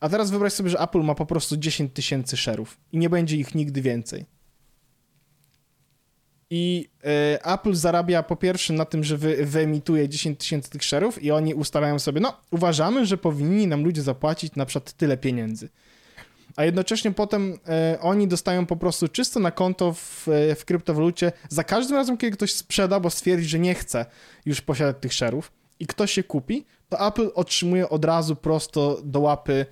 A teraz wyobraź sobie, że Apple ma po prostu 10 tysięcy szerów i nie będzie ich nigdy więcej. I y, Apple zarabia po pierwsze na tym, że wy, wyemituje 10 tysięcy tych szerów i oni ustalają sobie, no uważamy, że powinni nam ludzie zapłacić na przykład tyle pieniędzy. A jednocześnie potem y, oni dostają po prostu czysto na konto w, e, w kryptowalucie za każdym razem, kiedy ktoś sprzeda, bo stwierdzi, że nie chce już posiadać tych szerów i ktoś się kupi, to Apple otrzymuje od razu prosto do łapy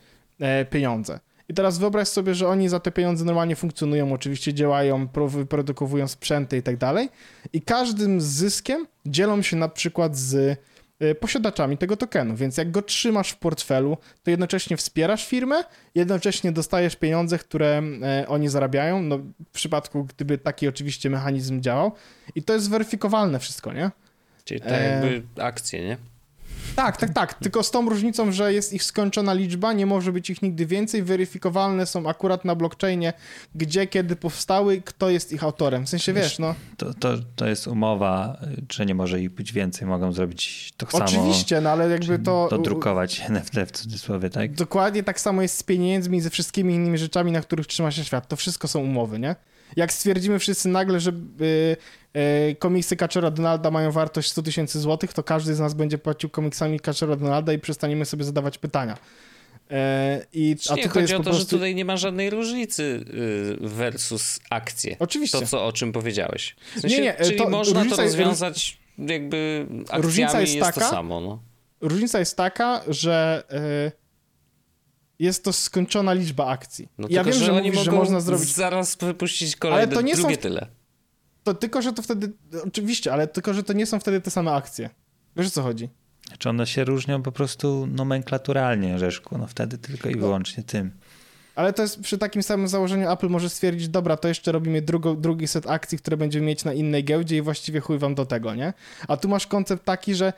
pieniądze. I teraz wyobraź sobie, że oni za te pieniądze normalnie funkcjonują, oczywiście działają, wyprodukowują sprzęty i tak dalej. I każdym zyskiem dzielą się na przykład z e, posiadaczami tego tokenu, więc jak go trzymasz w portfelu, to jednocześnie wspierasz firmę, jednocześnie dostajesz pieniądze, które e, oni zarabiają, no w przypadku gdyby taki oczywiście mechanizm działał i to jest weryfikowalne wszystko, nie? Czyli tak jakby e... akcje, nie? Tak, tak, tak. Tylko z tą różnicą, że jest ich skończona liczba, nie może być ich nigdy więcej. Weryfikowalne są akurat na blockchainie, gdzie, kiedy powstały, kto jest ich autorem. W sensie wiesz, no. To, to, to jest umowa, że nie może ich być więcej, mogą zrobić to samo. Oczywiście, no ale jakby to. Dodrukować NFT w cudzysłowie, tak? Dokładnie tak samo jest z pieniędzmi i ze wszystkimi innymi rzeczami, na których trzyma się świat. To wszystko są umowy, nie? Jak stwierdzimy wszyscy nagle, że y, y, komiksy Kaczora Donalda mają wartość 100 tysięcy złotych, to każdy z nas będzie płacił komiksami Kaczora Donalda i przestaniemy sobie zadawać pytania. E, I, a nie, chodzi o to, prostu... że tutaj nie ma żadnej różnicy y, versus akcje. Oczywiście. To, co, o czym powiedziałeś. W sensie, nie, nie, czyli to, można to rozwiązać jest, jakby akcjami różnica jest, jest taka, to samo. No. Różnica jest taka, że jest to skończona liczba akcji. No ja tylko, wiem, że, oni mówisz, że można zrobić. Zaraz wypuścić kolejne, ale to nie drugie są... tyle. To tylko, że to wtedy. Oczywiście, ale tylko, że to nie są wtedy te same akcje. Wiesz o co chodzi? Czy one się różnią po prostu nomenklaturalnie, Rzeszku? No wtedy tylko i no. wyłącznie tym. Ale to jest przy takim samym założeniu Apple może stwierdzić, dobra, to jeszcze robimy drugo, drugi set akcji, które będziemy mieć na innej giełdzie i właściwie chuj wam do tego, nie? A tu masz koncept taki, że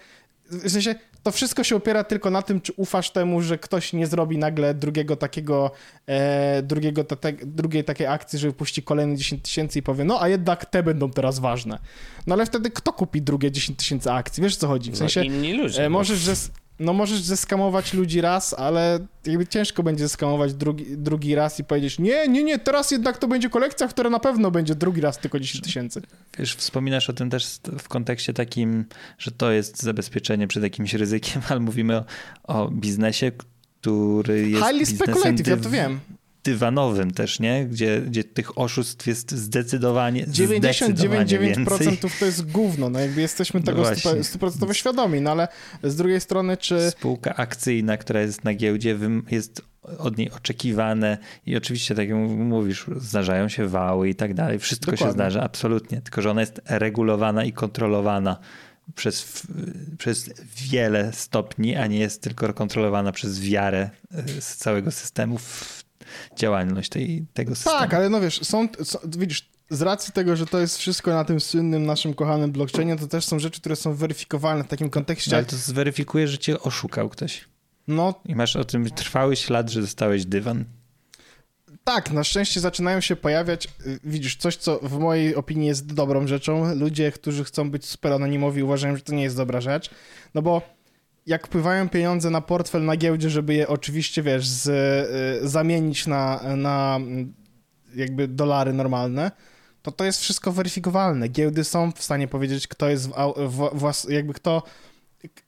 w sensie to wszystko się opiera tylko na tym, czy ufasz temu, że ktoś nie zrobi nagle drugiego takiego, e, drugiego te, drugiej takiej akcji, że wypuści kolejne 10 tysięcy i powie, no a jednak te będą teraz ważne. No ale wtedy kto kupi drugie 10 tysięcy akcji? Wiesz co chodzi? W no, sensie, no, inni ludzie. E, możesz, że no możesz zeskamować ludzi raz, ale jakby ciężko będzie zeskamować drugi, drugi raz i powiedzieć, nie, nie, nie, teraz jednak to będzie kolekcja, która na pewno będzie drugi raz tylko 10 tysięcy. Wiesz, wspominasz o tym też w kontekście takim, że to jest zabezpieczenie przed jakimś ryzykiem, ale mówimy o, o biznesie, który jest Highly speculative, ja to wiem dywanowym też, nie? Gdzie, gdzie tych oszustw jest zdecydowanie 99% to jest gówno, no jakby jesteśmy tego no 100% świadomi, no ale z drugiej strony czy... Spółka akcyjna, która jest na giełdzie jest od niej oczekiwane i oczywiście, tak jak mówisz, zdarzają się wały i tak dalej, wszystko Dokładnie. się zdarza, absolutnie, tylko że ona jest regulowana i kontrolowana przez, przez wiele stopni, a nie jest tylko kontrolowana przez wiarę e, z całego systemu działalność tej, tego systemu. Tak, ale no wiesz, są, są, widzisz, z racji tego, że to jest wszystko na tym słynnym naszym kochanym blockchainie, to też są rzeczy, które są weryfikowalne w takim kontekście. No, ale to zweryfikuje, że cię oszukał ktoś. No. I masz o tym trwały ślad, że dostałeś dywan. Tak, na szczęście zaczynają się pojawiać, y, widzisz, coś, co w mojej opinii jest dobrą rzeczą. Ludzie, którzy chcą być super anonimowi, uważają, że to nie jest dobra rzecz. No bo jak wpływają pieniądze na portfel na giełdzie, żeby je oczywiście, wiesz, z, y, zamienić na, na jakby dolary normalne, to to jest wszystko weryfikowalne. Giełdy są w stanie powiedzieć, kto jest, w, w, w, jakby kto,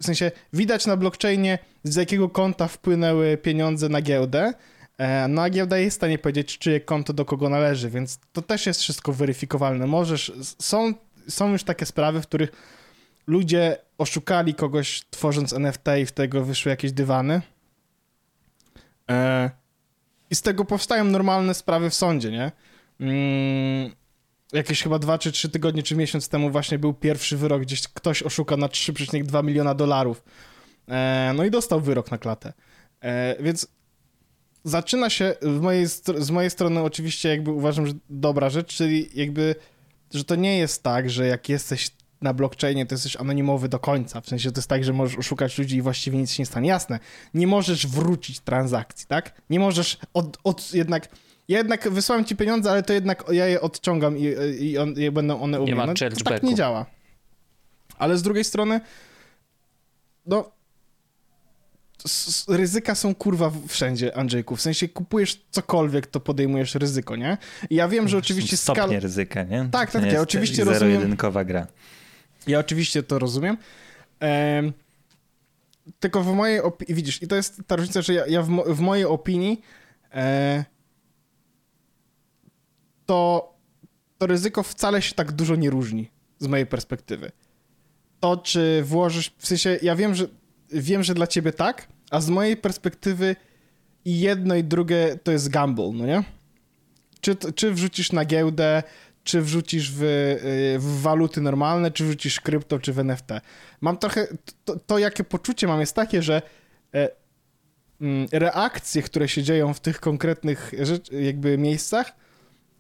w sensie widać na blockchainie, z jakiego konta wpłynęły pieniądze na giełdę, e, no a giełda jest w stanie powiedzieć, czyje konto do kogo należy, więc to też jest wszystko weryfikowalne. Możesz, są, są już takie sprawy, w których ludzie oszukali kogoś tworząc NFT i w tego wyszły jakieś dywany. E, I z tego powstają normalne sprawy w sądzie, nie? Mm, jakieś chyba dwa czy trzy tygodnie, czy miesiąc temu właśnie był pierwszy wyrok, gdzieś ktoś oszuka na 3,2 miliona dolarów. E, no i dostał wyrok na klatę. E, więc zaczyna się mojej, z mojej strony oczywiście jakby uważam, że dobra rzecz, czyli jakby, że to nie jest tak, że jak jesteś na blockchainie, to jesteś anonimowy do końca. W sensie to jest tak, że możesz oszukać ludzi i właściwie nic się nie stanie. Jasne, nie możesz wrócić transakcji, tak? Nie możesz od, od jednak... Ja jednak wysłałem ci pieniądze, ale to jednak ja je odciągam i, i, on, i będą one u Nie mnie. No, to tak nie działa. Ale z drugiej strony, no ryzyka są kurwa wszędzie, Andrzejku. W sensie kupujesz cokolwiek, to podejmujesz ryzyko, nie? I ja wiem, że oczywiście skala... Stopnie ryzyka, nie? Tak, tak. Ja oczywiście zero rozumiem. jedynkowa gra. Ja oczywiście to rozumiem. Ehm, tylko w mojej opinii, widzisz, i to jest ta różnica, że ja, ja w, mo w, mojej opinii e, to, to ryzyko wcale się tak dużo nie różni z mojej perspektywy. To, czy włożysz, w sensie, ja wiem, że wiem, że dla ciebie tak, a z mojej perspektywy jedno i drugie to jest gamble, no nie? Czy, czy wrzucisz na giełdę, czy wrzucisz w, y, w, waluty normalne, czy wrzucisz krypto, czy w NFT. Mam trochę, to, to jakie poczucie mam jest takie, że e, mm, reakcje, które się dzieją w tych konkretnych rzecz, jakby miejscach,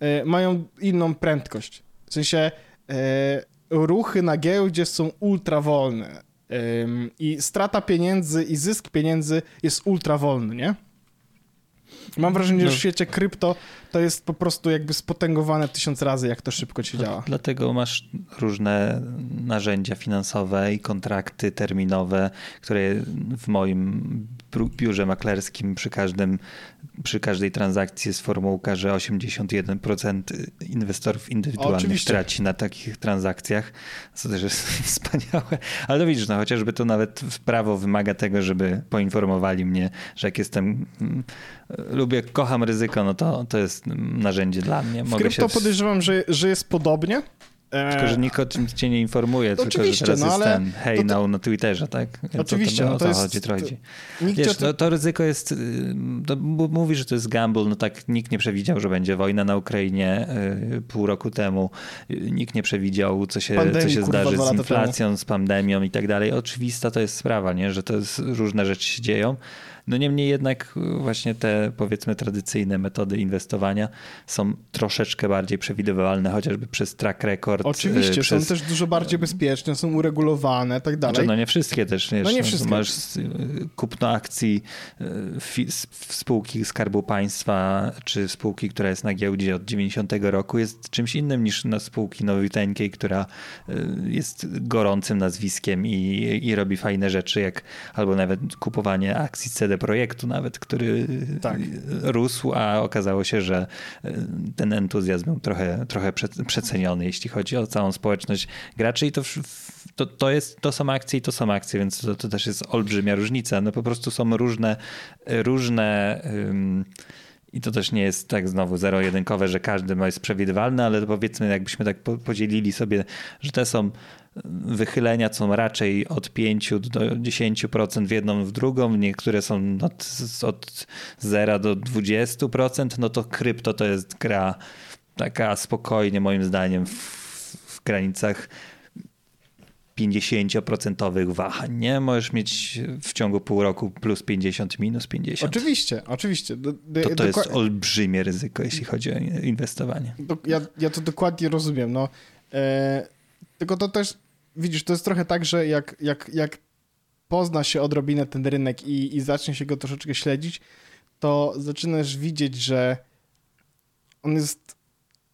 e, mają inną prędkość. W sensie e, ruchy na giełdzie są ultra wolne i strata pieniędzy i zysk pieniędzy jest ultra wolny, nie? Mam wrażenie, że w no. świecie krypto to jest po prostu jakby spotęgowane tysiąc razy, jak to szybko ci działa. Dlatego masz różne narzędzia finansowe i kontrakty terminowe, które w moim biurze maklerskim przy każdym przy każdej transakcji jest formułka, że 81% inwestorów indywidualnych Oczywiście. traci na takich transakcjach, co też jest wspaniałe. Ale to widzisz, no chociażby to nawet w prawo wymaga tego, żeby poinformowali mnie, że jak jestem, mm, lubię, kocham ryzyko, no to, to jest narzędzie dla mnie. Mogę w krypto się... podejrzewam, że, że jest podobnie, tylko, że nikt o tym cię nie informuje, no tylko że teraz no, jest ten hej to, to... na Twitterze, tak? Oczywiście. O to, no, to, jest, chodzi, to chodzi. Wiesz, to, to ryzyko jest, y, to mówi, że to jest gamble, no tak, nikt nie przewidział, że będzie wojna na Ukrainie y, pół roku temu, y, nikt nie przewidział, co się, Pandemii, co się kurwa, zdarzy z inflacją, z pandemią i tak dalej. Oczywista to jest sprawa, nie? że to jest, różne rzeczy się dzieją. No niemniej jednak właśnie te powiedzmy tradycyjne metody inwestowania są troszeczkę bardziej przewidywalne, chociażby przez track record. Oczywiście, przez... są też dużo bardziej bezpieczne, są uregulowane tak dalej. Znaczy, no nie wszystkie też, wiesz, no nie no wszystkie. masz kupno akcji w spółki Skarbu Państwa, czy spółki, która jest na giełdzie od 90 roku jest czymś innym niż na spółki nowiuteńkiej, która jest gorącym nazwiskiem i, i robi fajne rzeczy, jak albo nawet kupowanie akcji CD projektu nawet, który tak. rósł, a okazało się, że e, ten entuzjazm był trochę, trochę przeceniony, jeśli chodzi o całą społeczność graczy i to, to, to, jest, to są akcje i to są akcje, więc to, to też jest olbrzymia różnica. No po prostu są różne, różne um, i to też nie jest tak znowu zero-jedynkowe, że każdy jest przewidywalny, ale powiedzmy, jakbyśmy tak podzielili sobie, że te są wychylenia są raczej od 5 do 10% w jedną, w drugą, niektóre są od, od 0 do 20%, no to krypto to jest gra taka spokojnie moim zdaniem w, w granicach 50% wahań, nie? Możesz mieć w ciągu pół roku plus 50, minus 50. Oczywiście, oczywiście. Do, do, to to jest olbrzymie ryzyko, jeśli chodzi o inwestowanie. Do, ja, ja to dokładnie rozumiem, no. E, tylko to też, widzisz, to jest trochę tak, że jak, jak, jak pozna się odrobinę ten rynek i, i zacznie się go troszeczkę śledzić, to zaczynasz widzieć, że on jest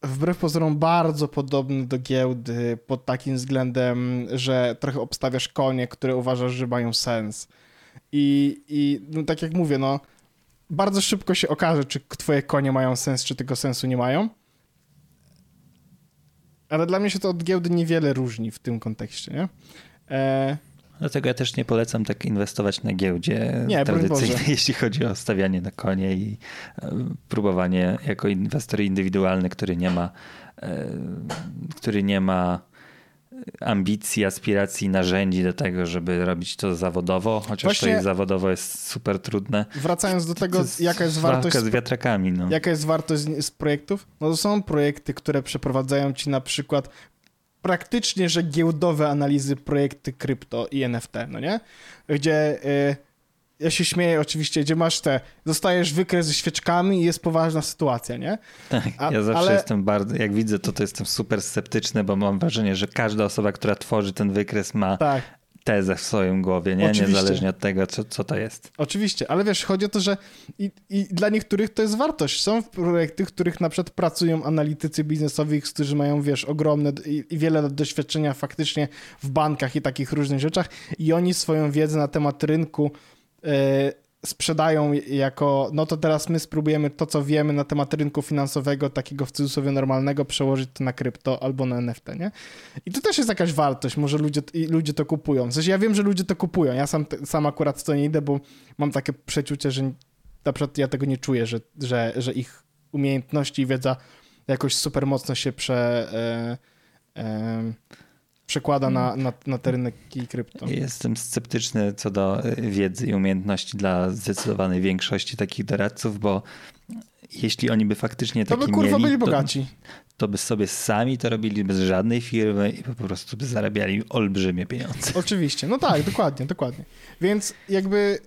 wbrew pozorom bardzo podobny do giełdy pod takim względem, że trochę obstawiasz konie, które uważasz, że mają sens. I, i no, tak jak mówię, no bardzo szybko się okaże, czy twoje konie mają sens, czy tego sensu nie mają. Ale dla mnie się to od giełdy niewiele różni w tym kontekście, nie? E... Dlatego ja też nie polecam tak inwestować na giełdzie nie, tradycyjnej, jeśli chodzi o stawianie na konie i e, próbowanie jako inwestor indywidualny, który nie ma, e, który nie ma ambicji, aspiracji, narzędzi do tego, żeby robić to zawodowo, chociaż Właśnie to jest zawodowo jest super trudne. Wracając do tego, jest jaka jest wartość z wiatrakami. No. Jaka jest wartość z, z projektów? No to są projekty, które przeprowadzają ci na przykład praktycznie, że giełdowe analizy projekty krypto i NFT, no nie? Gdzie y, ja się śmieję oczywiście, gdzie masz te, dostajesz wykres ze świeczkami i jest poważna sytuacja, nie? Tak, A, ja zawsze ale... jestem bardzo, jak widzę to, to jestem super sceptyczny, bo mam wrażenie, że każda osoba, która tworzy ten wykres ma tak tezę w swoim głowie, nie? niezależnie od tego, co, co to jest. Oczywiście, ale wiesz, chodzi o to, że i, i dla niektórych to jest wartość. Są projekty, w których na przykład pracują analitycy biznesowi, którzy mają, wiesz, ogromne i, i wiele doświadczenia faktycznie w bankach i takich różnych rzeczach i oni swoją wiedzę na temat rynku sprzedają jako, no to teraz my spróbujemy to, co wiemy na temat rynku finansowego, takiego w cudzysłowie normalnego, przełożyć to na krypto albo na NFT, nie? I to też jest jakaś wartość, może ludzie, ludzie to kupują. W sensie ja wiem, że ludzie to kupują, ja sam, sam akurat to nie idę, bo mam takie przeczucie, że na przykład ja tego nie czuję, że, że, że ich umiejętności i wiedza jakoś super mocno się prze... E, e, przekłada na, na, na te rynki krypto. Jestem sceptyczny co do y, wiedzy i umiejętności dla zdecydowanej większości takich doradców, bo jeśli oni by faktycznie takie to by kurwa mieli, byli bogaci. To, to, by sobie sami to robili bez żadnej firmy i po prostu by zarabiali olbrzymie pieniądze. Oczywiście, no tak, dokładnie, dokładnie. Więc jakby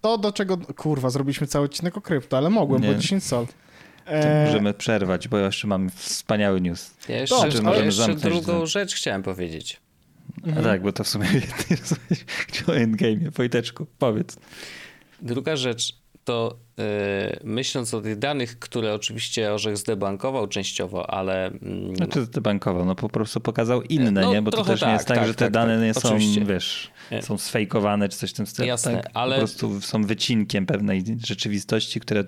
to, do czego, kurwa, zrobiliśmy cały odcinek o krypto, ale mogłem, Nie. bo 10 sol. E... Możemy przerwać, bo jeszcze mamy wspaniały news. Ja jeszcze, możemy jeszcze drugą rzecz chciałem powiedzieć. Mhm. tak, bo to w sumie o endgame, Wojteczku, powiedz. Druga rzecz to myśląc o tych danych, które oczywiście Orzech zdebankował częściowo, ale... Znaczy zdebankował, no po prostu pokazał inne, no, nie? Bo to też tak, nie jest tak, tak że te tak, dane tak, nie są, oczywiście. wiesz są sfejkowane czy coś w tym stylu. Jasne, tak? ale... Po prostu są wycinkiem pewnej rzeczywistości, które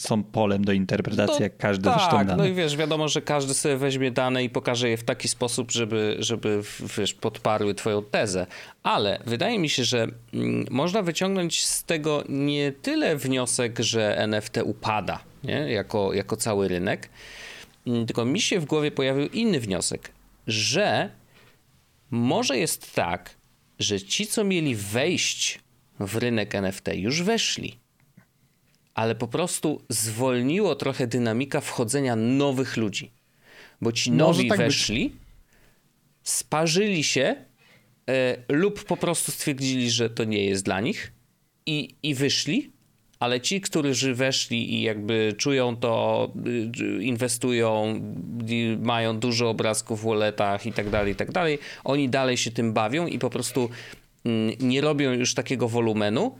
są polem do interpretacji, no, jak każdy tak, zresztą dane. no i wiesz, wiadomo, że każdy sobie weźmie dane i pokaże je w taki sposób, żeby, żeby wiesz, podparły twoją tezę. Ale wydaje mi się, że mm, można wyciągnąć z tego nie tyle wniosek, że NFT upada, nie? Jako, jako cały rynek, mm, tylko mi się w głowie pojawił inny wniosek, że może jest tak, że ci, co mieli wejść w rynek NFT, już weszli, ale po prostu zwolniło trochę dynamika wchodzenia nowych ludzi. Bo ci nowi tak weszli, być. sparzyli się e, lub po prostu stwierdzili, że to nie jest dla nich i, i wyszli, ale ci, którzy weszli i jakby czują to, y, inwestują, mają dużo obrazków w walletach i tak dalej, i tak dalej, oni dalej się tym bawią i po prostu mm, nie robią już takiego wolumenu.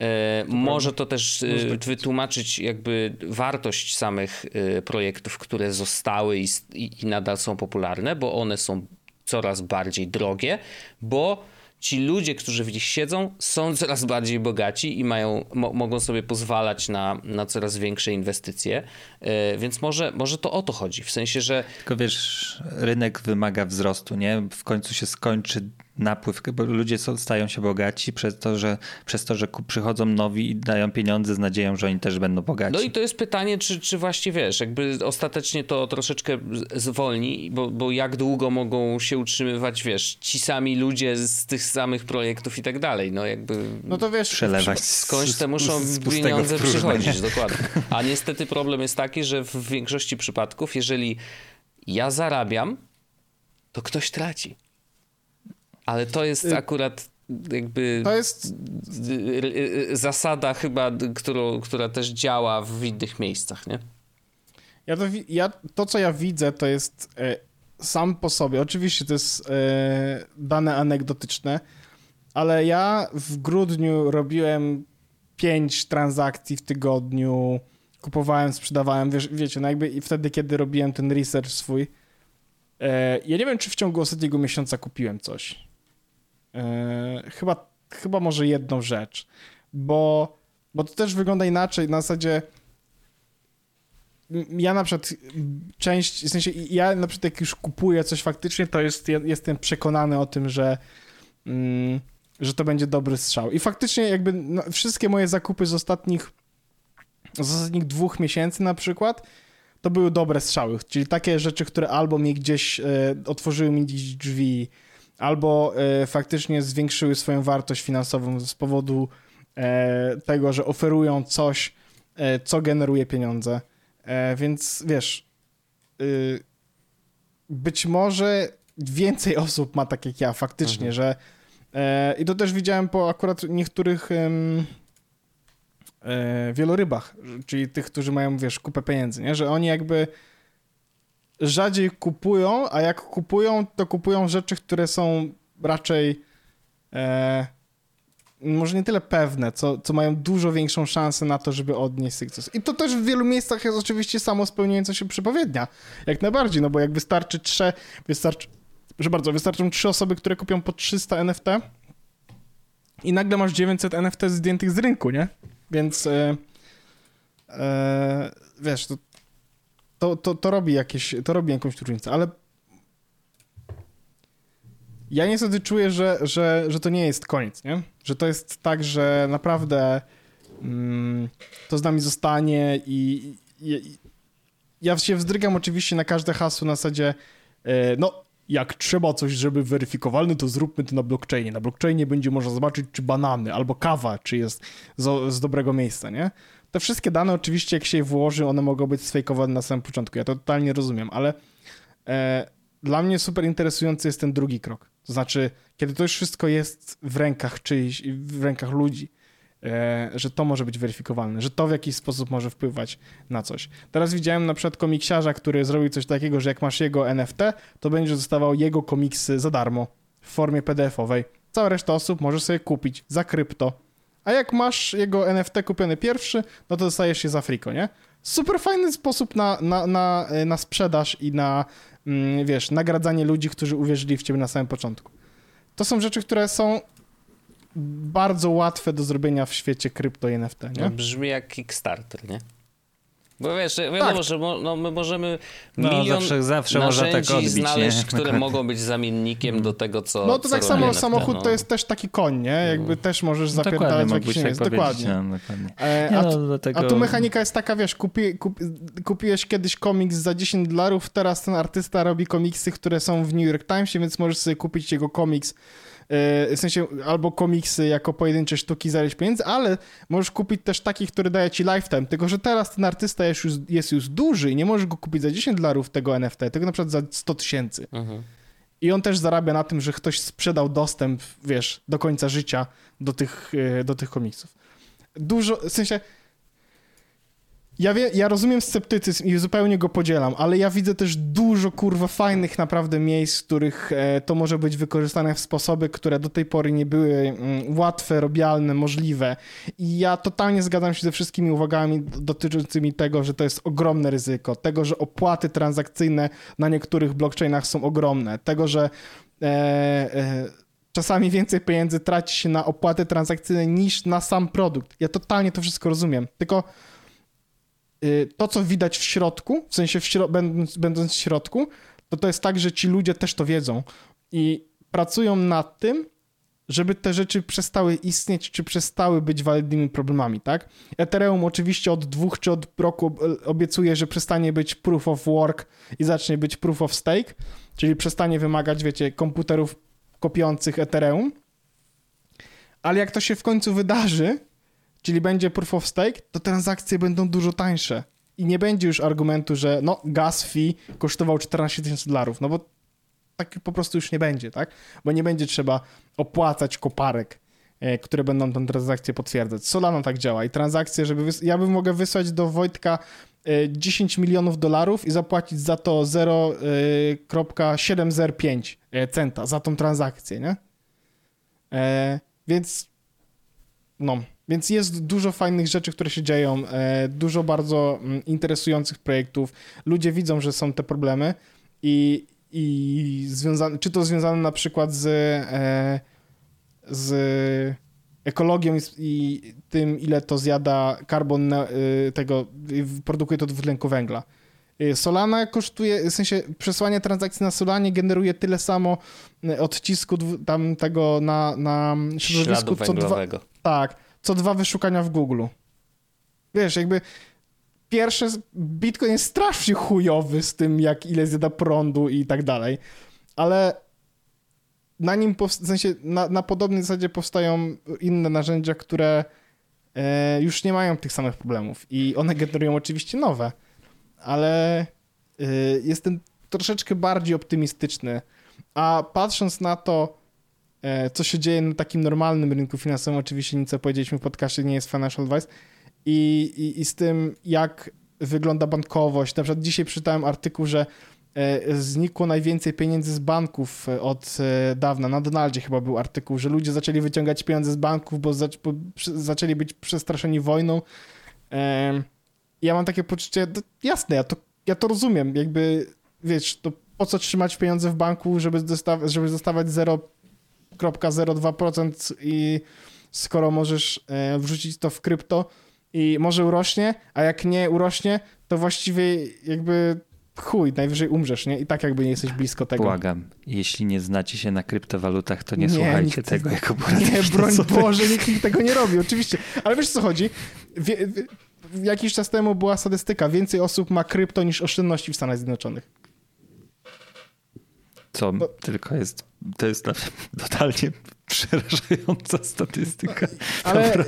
E, to Może to też y, wytłumaczyć jakby wartość samych y, projektów, które zostały i, i nadal są popularne, bo one są coraz bardziej drogie, bo ci ludzie, którzy w nich siedzą, są coraz bardziej bogaci i mają, mo mogą sobie pozwalać na, na coraz większe inwestycje. Yy, więc może, może to o to chodzi. W sensie, że. Tylko wiesz, rynek wymaga wzrostu, nie? W końcu się skończy napływ, bo ludzie stają się bogaci przez to, że, przez to, że przychodzą nowi i dają pieniądze z nadzieją, że oni też będą bogaci. No i to jest pytanie, czy, czy właśnie wiesz, jakby ostatecznie to troszeczkę zwolni, bo, bo jak długo mogą się utrzymywać, wiesz, ci sami ludzie z tych samych projektów i tak dalej, no jakby... No to wiesz... Przelewać Skądś te muszą z, z pieniądze przychodzić, dokładnie. A niestety problem jest taki, że w większości przypadków, jeżeli ja zarabiam, to ktoś traci. Ale to jest y, akurat jakby to jest zasada chyba, którą, która też działa w innych miejscach, nie? Ja to, ja, to co ja widzę, to jest e, sam po sobie, oczywiście to jest e, dane anegdotyczne, ale ja w grudniu robiłem pięć transakcji w tygodniu, kupowałem, sprzedawałem, wiesz, wiecie, no jakby i wtedy, kiedy robiłem ten research swój, e, ja nie wiem, czy w ciągu ostatniego miesiąca kupiłem coś. E, chyba, chyba może jedną rzecz, bo, bo to też wygląda inaczej. Na zasadzie ja na przykład część, w sensie ja na przykład jak już kupuję coś faktycznie, to jest, jestem przekonany o tym, że, mm, że to będzie dobry strzał. I faktycznie jakby no, wszystkie moje zakupy z ostatnich z ostatnich dwóch miesięcy na przykład to były dobre strzały, czyli takie rzeczy, które albo mi gdzieś e, otworzyły mi gdzieś drzwi, albo e, faktycznie zwiększyły swoją wartość finansową z powodu e, tego, że oferują coś, e, co generuje pieniądze. Więc wiesz, y, być może więcej osób ma tak jak ja faktycznie, mhm. że i to też widziałem po akurat niektórych wielorybach, czyli tych, którzy mają, wiesz, kupę pieniędzy, nie? Że oni jakby rzadziej kupują, a jak kupują, to kupują rzeczy, które są raczej e, może nie tyle pewne, co, co mają dużo większą szansę na to, żeby odnieść sukces. I to też w wielu miejscach jest oczywiście samo spełniająca się przepowiednia. Jak najbardziej, no bo jak wystarczy trzech, wystarczy, że bardzo, wystarczą trzy osoby, które kupią po 300 NFT i nagle masz 900 NFT zdjętych z rynku, nie? Więc e, e, wiesz, to, to, to, to, robi jakieś, to robi jakąś różnicę, ale ja niestety czuję, że, że, że to nie jest koniec, nie? Że to jest tak, że naprawdę mm, to z nami zostanie i, i, i, ja się wzdrygam oczywiście na każde hasło na zasadzie e, no, jak trzeba coś, żeby weryfikowalne, to zróbmy to na blockchainie. Na blockchainie będzie można zobaczyć, czy banany albo kawa, czy jest z, z dobrego miejsca, nie? Te wszystkie dane oczywiście, jak się je włoży, one mogą być sfejkowane na samym początku. Ja to totalnie rozumiem, ale e, dla mnie super interesujący jest ten drugi krok. To znaczy, kiedy to już wszystko jest w rękach czyjś, w rękach ludzi, e, że to może być weryfikowalne, że to w jakiś sposób może wpływać na coś. Teraz widziałem na przykład komiksiarza, który zrobił coś takiego, że jak masz jego NFT, to będziesz dostawał jego komiksy za darmo w formie PDF-owej. Cała reszta osób może sobie kupić za krypto. A jak masz jego NFT kupiony pierwszy, no to dostajesz się za friko, nie? Super fajny sposób na, na, na, na sprzedaż i na Mm, wiesz, nagradzanie ludzi, którzy uwierzyli w ciebie na samym początku. To są rzeczy, które są bardzo łatwe do zrobienia w świecie krypto i NFT, nie? No, brzmi jak Kickstarter, nie? Bo wiesz, wiadomo, tak. że mo, no, my możemy no, milion zawsze, zawsze narzędzi odbić, znaleźć, nie? które mogą być zamiennikiem do tego, co No to tak samo samochód no. to jest też taki koń, nie? Jakby mm. też możesz no, zapierdalać jakiś nie jest. Dokładnie. No, dokładnie. E, a, no, dlatego... a, tu mechanika jest taka, wiesz, kupi, kup, kupiłeś kiedyś komiks za 10 dolarów, teraz ten artysta robi komiksy, które są w New York Timesie, więc możesz sobie kupić jego komiks w sensie albo komiksy jako pojedyncze sztuki za pieniędzy, ale możesz kupić też taki, który daje ci lifetime, tylko że teraz ten artysta jest już, jest już duży i nie możesz go kupić za 10 dolarów tego NFT, tylko na przykład za 100 tysięcy. Mhm. I on też zarabia na tym, że ktoś sprzedał dostęp, wiesz, do końca życia do tych, e, do tych komiksów. Dużo, w sensie ja, wie, ja rozumiem sceptycyzm i zupełnie go podzielam, ale ja widzę też dużo kurwa fajnych naprawdę miejsc, w których e, to może być wykorzystane w sposoby, które do tej pory nie były mm, łatwe, robialne, możliwe. I ja totalnie zgadzam się ze wszystkimi uwagami dotyczącymi tego, że to jest ogromne ryzyko, tego, że opłaty transakcyjne na niektórych blockchainach są ogromne, tego, że e, e, czasami więcej pieniędzy traci się na opłaty transakcyjne niż na sam produkt. Ja totalnie to wszystko rozumiem. Tylko to, co widać w środku, w sensie w śro będąc, będąc w środku, to to jest tak, że ci ludzie też to wiedzą i pracują nad tym, żeby te rzeczy przestały istnieć, czy przestały być walidnymi problemami, tak? Ethereum oczywiście od dwóch czy od roku obiecuje, że przestanie być proof of work i zacznie być proof of stake, czyli przestanie wymagać, wiecie, komputerów kopiących Ethereum. Ale jak to się w końcu wydarzy, czyli będzie proof of stake, to transakcje będą dużo tańsze. I nie będzie już argumentu, że no gas fee kosztował 14 tysięcy dolarów, no bo tak po prostu już nie będzie, tak? Bo nie będzie trzeba opłacać koparek, e, które będą tę transakcję potwierdzać. Solana tak działa i transakcje, żeby... Wys- ja bym mogę wysłać do Wojtka 10 e, milionów dolarów i zapłacić za to 0,705 e, centa za tą transakcję, nie? Więc no, więc jest dużo fajnych rzeczy, które się dzieją, e, dużo bardzo mm, interesujących projektów. Ludzie widzą, że są te problemy i, i związane, czy to związane na przykład z, e, z ekologią i, tym, ile to zjada karbon e, tego, produkuje to dwutlenku węgla. Solana kosztuje, w sensie przesłanie transakcji na Solanie generuje tyle samo odcisku tam tego na, na środowisku, co dwa. Tak co dwa wyszukania w Google. Wiesz, jakby pierwsze, Bitcoin jest strasznie chujowy z tym, jak ile zjada prądu i tak dalej, ale na nim, w sensie na, na podobnej zasadzie powstają inne narzędzia, które e, już nie mają tych samych problemów i one generują oczywiście nowe, ale e, jestem troszeczkę bardziej optymistyczny, a patrząc na to, co się dzieje na takim normalnym rynku finansowym. Oczywiście nic, co powiedzieliśmy w podcastie, nie jest financial advice. i, i, i z tym, jak wygląda bankowość. Na przykład dzisiaj przeczytałem artykuł, że e, znikło najwięcej pieniędzy z banków e, od e, dawna. Na Donaldzie chyba był artykuł, że ludzie zaczęli wyciągać pieniądze z banków, bo, zac bo zaczęli być przestraszeni wojną. Ja mam takie poczucie, jasne, ja to, ja to rozumiem, jakby, wiesz, to po co trzymać pieniądze w banku, żeby, dostaw żeby dostawać 0,02% i skoro możesz wrzucić to w krypto, i może urośnie, a jak nie urośnie, to właściwie jakby chuj, najwyżej umrzesz, nie? I tak jakby nie jesteś blisko tego. Błagam, jeśli nie znacie się na kryptowalutach, to nie, nie słuchajcie tego jako porady Nie, broń Boże, nikt tego nie robi, oczywiście. Ale wiesz co chodzi? Wie, wie, jakiś czas temu była statystyka, więcej osób ma krypto niż oszczędności w Stanach Zjednoczonych. Co no. tylko jest, to jest totalnie przerażająca statystyka. Ale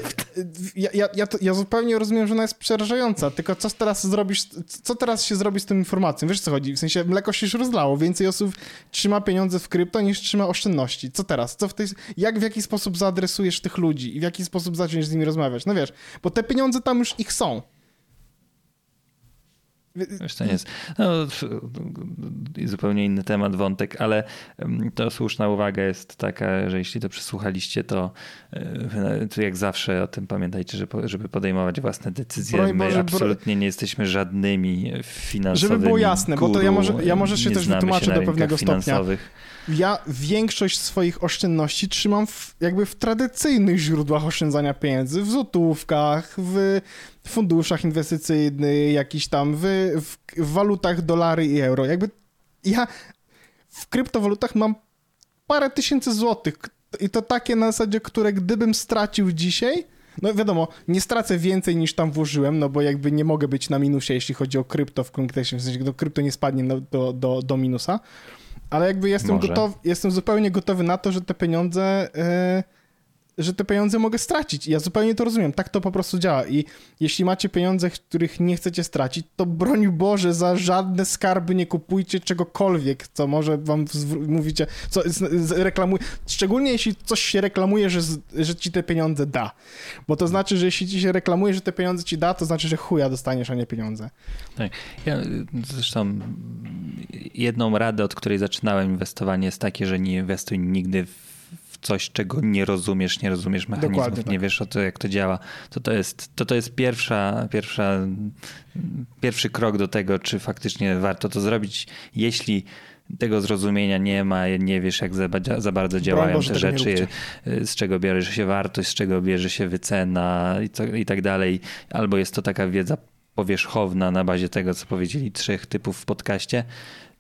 ja, ja, ja, to, ja, zupełnie rozumiem, że ona jest przerażająca, tylko co teraz zrobisz, co teraz się zrobi z tą informacją? Wiesz co chodzi? W sensie mleko się już rozlało, więcej osób trzyma pieniądze w krypto niż trzyma oszczędności. Co teraz? Co w tej, jak, w jaki sposób zaadresujesz tych ludzi i w jaki sposób zaczniesz z nimi rozmawiać? No wiesz, bo te pieniądze tam już ich są. Wiesz, to nie jest. No, zupełnie inny temat, wątek, ale to słuszna uwaga jest taka, że jeśli to przesłuchaliście, to, e, to jak zawsze o tym pamiętajcie, żeby podejmować własne decyzje. My Boże, absolutnie nie jesteśmy żadnymi finansowymi Żeby było jasne, guru, bo to ja może, ja może się też wytłumaczę do pewnego stopnia ja większość swoich oszczędności trzymam w, jakby w tradycyjnych źródłach oszczędzania pieniędzy, w złotówkach, w funduszach inwestycyjnych, jakiś tam, w, w, walutach dolary i euro. Jakby ja w kryptowalutach mam parę tysięcy złotych i to takie na zasadzie, które gdybym stracił dzisiaj, no wiadomo, nie stracę więcej niż tam włożyłem, no bo jakby nie mogę być na minusie, jeśli chodzi o krypto w konkrecie, w sensie do krypto nie spadnie do, do, do minusa, ale jakby jestem gotowy, jestem zupełnie gotowy na to, że te pieniądze, yy, że te pieniądze mogę stracić. I ja zupełnie to rozumiem. Tak to po prostu działa. I jeśli macie pieniądze, których nie chcecie stracić, to broń Boże, za żadne skarby nie kupujcie czegokolwiek, co może wam mówicie, co reklamuje. Szczególnie jeśli coś się reklamuje, że, że ci te pieniądze da. Bo to znaczy, że jeśli ci się reklamuje, że te pieniądze ci da, to znaczy, że chuja dostaniesz, a nie pieniądze. Tak. Ja zresztą jedną radę, od której zaczynałem inwestowanie jest takie, że nie inwestuj nigdy w coś, czego nie rozumiesz, nie rozumiesz mechanizmów, tak. nie wiesz o to, jak to działa, to to jest, to to jest pierwsza, pierwsza, pierwszy krok do tego, czy faktycznie warto to zrobić, jeśli tego zrozumienia nie ma, nie wiesz jak za, za bardzo działają Boże, te rzeczy, z czego bierze się wartość, z czego bierze się wycena i, to, i tak dalej. Albo jest to taka wiedza powierzchowna na bazie tego, co powiedzieli trzech typów w podcaście,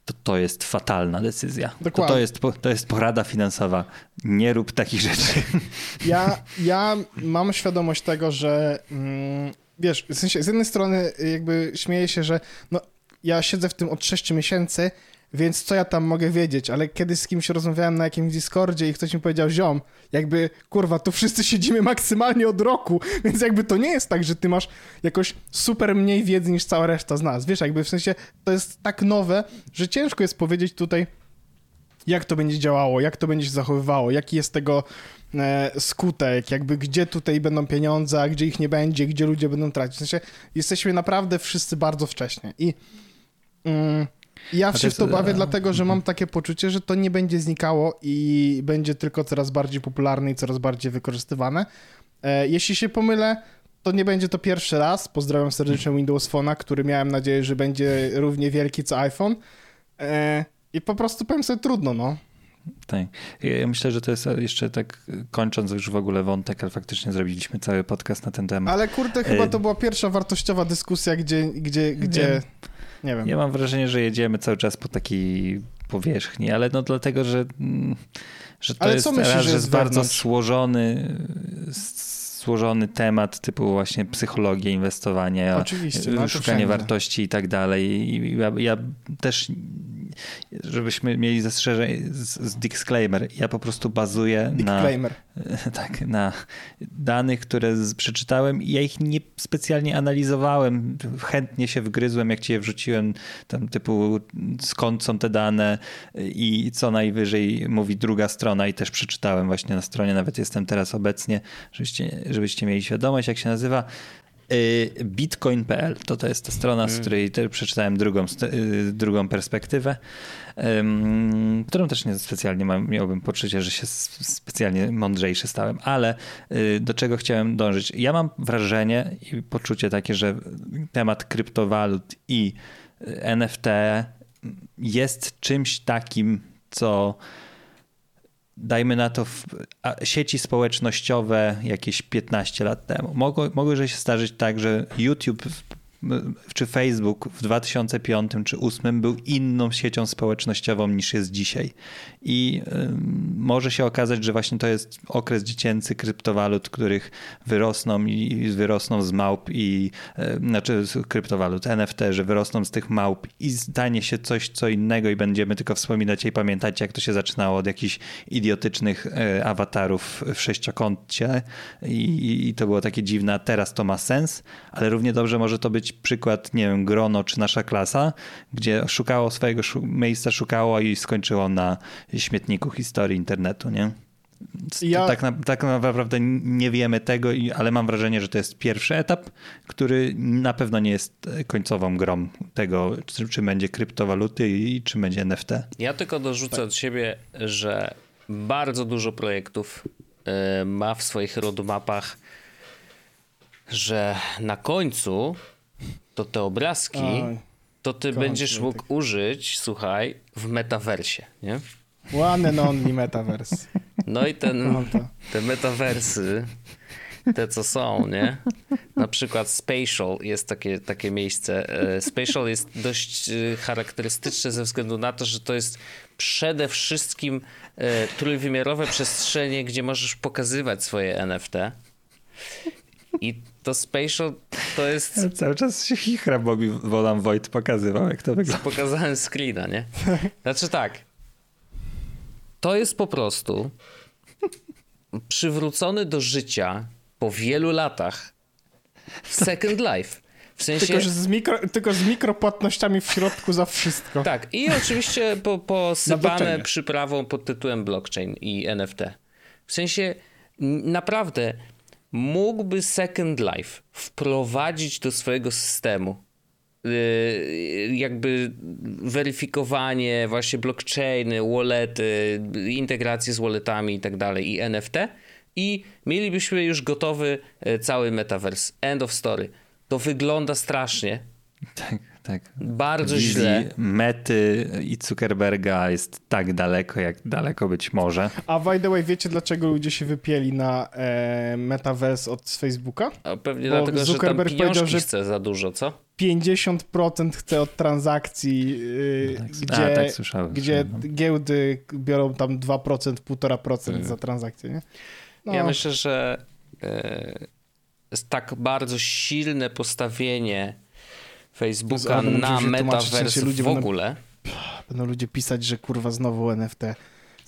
to to jest fatalna decyzja. To, to, jest, to jest porada finansowa. Nie rób takich rzeczy. Ja, ja mam świadomość tego, że mm, wiesz, w sensie z jednej strony jakby śmieję się, że no, ja siedzę w tym od 6 miesięcy więc co ja tam mogę wiedzieć, ale kiedyś z kimś rozmawiałem na jakimś Discordzie i ktoś mi powiedział, ziom, jakby, kurwa, tu wszyscy siedzimy maksymalnie od roku, więc jakby to nie jest tak, że ty masz jakoś super mniej wiedzy niż cała reszta z nas, wiesz, jakby w sensie to jest tak nowe, że ciężko jest powiedzieć tutaj, jak to będzie działało, jak to będzie się zachowywało, jaki jest tego e, skutek, jakby gdzie tutaj będą pieniądze, a gdzie ich nie będzie, gdzie ludzie będą tracić. W sensie jesteśmy naprawdę wszyscy bardzo wcześnie i... Mm, ja się w to bawię, dlatego że mam takie poczucie, że to nie będzie znikało i będzie tylko coraz bardziej popularne i coraz bardziej wykorzystywane. E, jeśli się pomylę, to nie będzie to pierwszy raz. Pozdrawiam serdecznie Windows Phone'a, który miałem nadzieję, że będzie równie wielki co iPhone. E, I po prostu powiem sobie trudno, no. Tak. Ja myślę, że to jest jeszcze tak kończąc już w ogóle wątek, ale faktycznie zrobiliśmy cały podcast na ten temat. Ale kurde, chyba e, to była pierwsza wartościowa dyskusja, gdzie, gdzie, gdzie nie wiem. Ja mam wrażenie, że jedziemy cały czas po takiej powierzchni, ale no dlatego, że, mm, że to ale jest, myślisz, raz, że jest bardzo złożony złożony temat typu właśnie psychologia inwestowania, Oczywiście, no, szukanie wartości i tak dalej. I ja, ja też żebyśmy mieli zastrzeżenie z, z disclaimer. Ja po prostu bazuję na, tak, na danych, które z, przeczytałem i ja ich nie specjalnie analizowałem. Chętnie się wgryzłem, jak ci je wrzuciłem, tam typu skąd są te dane i co najwyżej mówi druga strona i też przeczytałem właśnie na stronie, nawet jestem teraz obecnie, żebyście, żebyście mieli świadomość, jak się nazywa Y, Bitcoin.pl to, to jest ta strona, z mm. której przeczytałem drugą, y, drugą perspektywę, którą też nie specjalnie mam, miałbym poczucie, że się specjalnie mądrzejszy stałem, ale y, do czego chciałem dążyć? Ja mam wrażenie i poczucie takie, że temat kryptowalut i NFT jest czymś takim, co dajmy na to, sieci społecznościowe jakieś 15 lat temu. Mogło, mogło się zdarzyć tak, że YouTube czy Facebook w 2005 czy 2008 był inną siecią społecznościową niż jest dzisiaj. I y, może się okazać, że właśnie to jest okres dziecięcy kryptowalut, których wyrosną i wyrosną z małp i y, znaczy z kryptowalut NFT, że wyrosną z tych małp i stanie się coś co innego i będziemy tylko wspominać i pamiętać, jak to się zaczynało od jakichś idiotycznych y, awatarów w sześciokącie i, i to było takie dziwne, teraz to ma sens, ale równie dobrze może to być przykład, nie wiem, Grono czy nasza klasa, gdzie szukało swojego miejsca, szukało i skończyło na śmietniku historii internetu, nie? Ja... Tak, na, tak naprawdę nie wiemy tego, ale mam wrażenie, że to jest pierwszy etap, który na pewno nie jest końcową grą tego, czy, czy będzie kryptowaluty i czy będzie NFT. Ja tylko dorzucę tak. od siebie, że bardzo dużo projektów y, ma w swoich roadmapach, że na końcu to te obrazki, Oj, to ty będziesz mógł tak. użyć, słuchaj, w metaversie, nie? One and only metaverse. No i ten, te metaversy, te co są, nie? Na przykład Spatial jest takie, takie miejsce. E, Spatial jest dość e, charakterystyczne ze względu na to, że to jest przede wszystkim e, trójwymiarowe przestrzenie, gdzie możesz pokazywać swoje NFT. I to Spatial to jest... Ja cały czas się chichra, bo mi Wolam Wojt pokazywał, jak to wygląda. Pokazałem screena, nie? Znaczy tak. To jest po prostu przywrócony do życia po wielu latach Second Life. W sensie... Tylko, że z mikro, tylko z mikropłatnościami w środku za wszystko. Tak, i oczywiście po, posypane przyprawą pod tytułem blockchain i NFT. W sensie naprawdę mógłby Second Life wprowadzić do swojego systemu y, jakby weryfikowanie, właśnie blockchainy, wallety, integracje z walletami i tak dalej i NFT i mielibyśmy już gotowy y, cały metaverse. End of story. To wygląda strasznie. Tak tak. Bardzo Wizji źle. Mety i Zuckerberga jest tak daleko, jak daleko być może. A by the way, wiecie dlaczego ludzie się wypieli na e, Metaverse od Facebooka? A pewnie Bo dlatego, Zuckerberg że tam powiedział, że chce za dużo, co? 50% chce od transakcji, yy, tak, gdzie, a, tak słyszałem, gdzie no. giełdy biorą tam 2%, 1,5% hmm. za transakcje, nie? No. Ja myślę, że yy, jest tak bardzo silne postawienie Facebooka na metaverse w ogóle. Będą, będą ludzie pisać, że kurwa znowu NFT.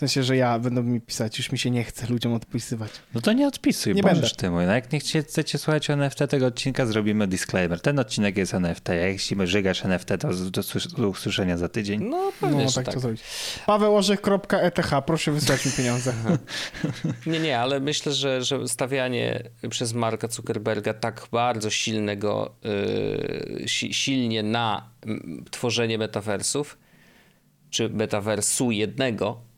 W sensie, że ja będą mi pisać, już mi się nie chce ludziom odpisywać. No to nie odpisuj, nie będę. ty mój. No jak nie chcecie słuchać o NFT tego odcinka, zrobimy disclaimer. Ten odcinek jest NFT, a jeśli żygasz NFT, to do, do usłyszenia za tydzień. No pewnie, no, tak, tak. to zrobić. Pawełorzech.eth, proszę wysłać mi pieniądze. nie, nie, ale myślę, że, że stawianie przez Marka Zuckerberga tak bardzo silnego, yy, silnie na tworzenie metaversów, czy metaversu jednego,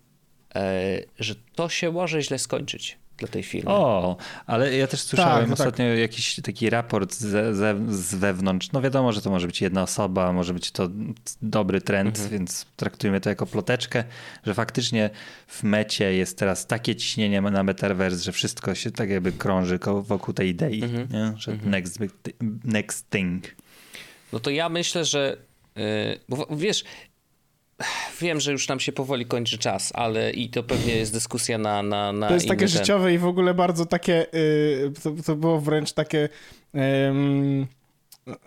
że to się może źle skończyć dla tej firmy. O, ale ja też słyszałem tak, ostatnio tak. jakiś taki raport z, z, z, wewnątrz. No wiadomo, że to może być jedna osoba, może być to dobry trend, mhm. więc traktujmy to jako ploteczkę, że faktycznie w mecie jest teraz takie ciśnienie na metaverse, że wszystko się tak jakby krąży wokół tej idei, mhm. nie? że mhm. next, next thing. No to ja myślę, że yy, bo wiesz, Wiem, że już nam się powoli kończy czas, ale i to pewnie jest dyskusja na. na, na to jest takie ten... życiowe i w ogóle bardzo takie. Yy, to, to, było wręcz takie. Yy,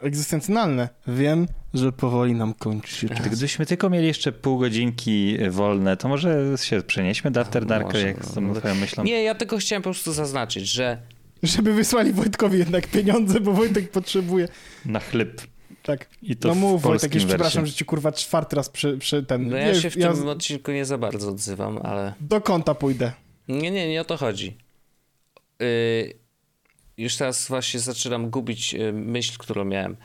egzystencjonalne. Wiem, że powoli nam kończy się czas. Gdybyśmy tylko mieli jeszcze pół godzinki wolne, to może się przenieśmy do After Dark, jak z tą twoją myślą. Nie, ja tylko chciałem po prostu zaznaczyć, że żeby wysłali Wojtkowi jednak pieniądze, bo Wojtek potrzebuje. Na chleb. Tak. I to no mów Wojtek, już przepraszam, że ci kurwa czwarty raz przy, przy ten... No ja się w ja... tym odcinku nie za bardzo odzywam, ale... Do konta pójdę. Nie, nie, nie o to chodzi. Yy, już teraz właśnie zaczynam gubić y, myśl, którą miałem.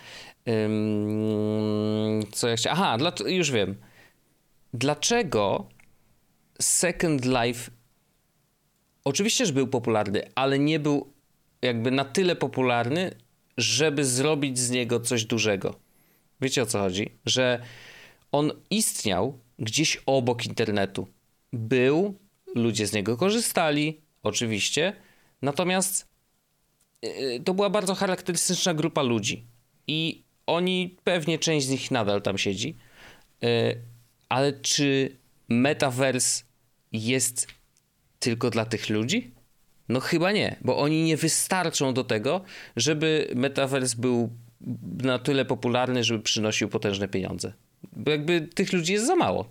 Co ja chciałem? Aha, dla, już wiem. Dlaczego Second Life oczywiście, że był popularny, ale nie był jakby na tyle popularny, żeby zrobić z niego coś dużego. Wiecie o co chodzi? Że on istniał gdzieś obok internetu. Był, ludzie z niego korzystali, oczywiście, natomiast yy, to była bardzo charakterystyczna grupa ludzi. I oni, pewnie część z nich nadal tam siedzi, yy, ale czy metaverse jest tylko dla tych ludzi? No chyba nie, bo oni nie wystarczą do tego, żeby metaverse był na tyle popularny, żeby przynosił potężne pieniądze. Bo jakby tych ludzi jest za mało.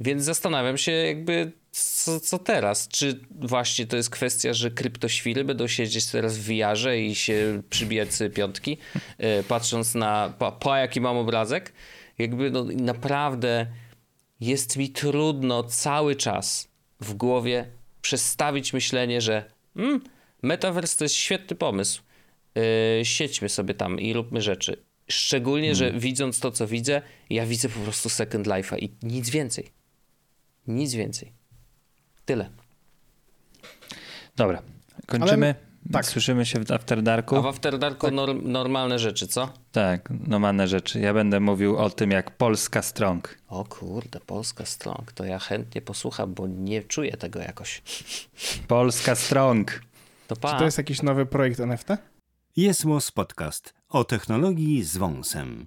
Więc zastanawiam się jakby co, co teraz? Czy właśnie to jest kwestia, że kryptoświry będą siedzieć teraz w wiarze i się przybijać sobie piątki, yy, patrząc na pa, jaki mam obrazek? Jakby no, naprawdę jest mi trudno cały czas w głowie przestawić myślenie, że mm, metaverse to jest świetny pomysł. Yy, siedźmy sobie tam i róbmy rzeczy. Szczególnie, hmm. że widząc to, co widzę, ja widzę po prostu Second Life'a i nic więcej. Nic więcej. Tyle. Dobra, kończymy. Ale tak. Słyszymy się w After Darku. A w After Darku tak. norm, normalne rzeczy, co? Tak, normalne rzeczy. Ja będę mówił o tym, jak Polska Strong. O kurde, Polska Strong. To ja chętnie posłucham, bo nie czuję tego jakoś. Polska Strong. To pa. Czy to jest jakiś nowy projekt NFT? Jest Podcast o technologii z wąsem.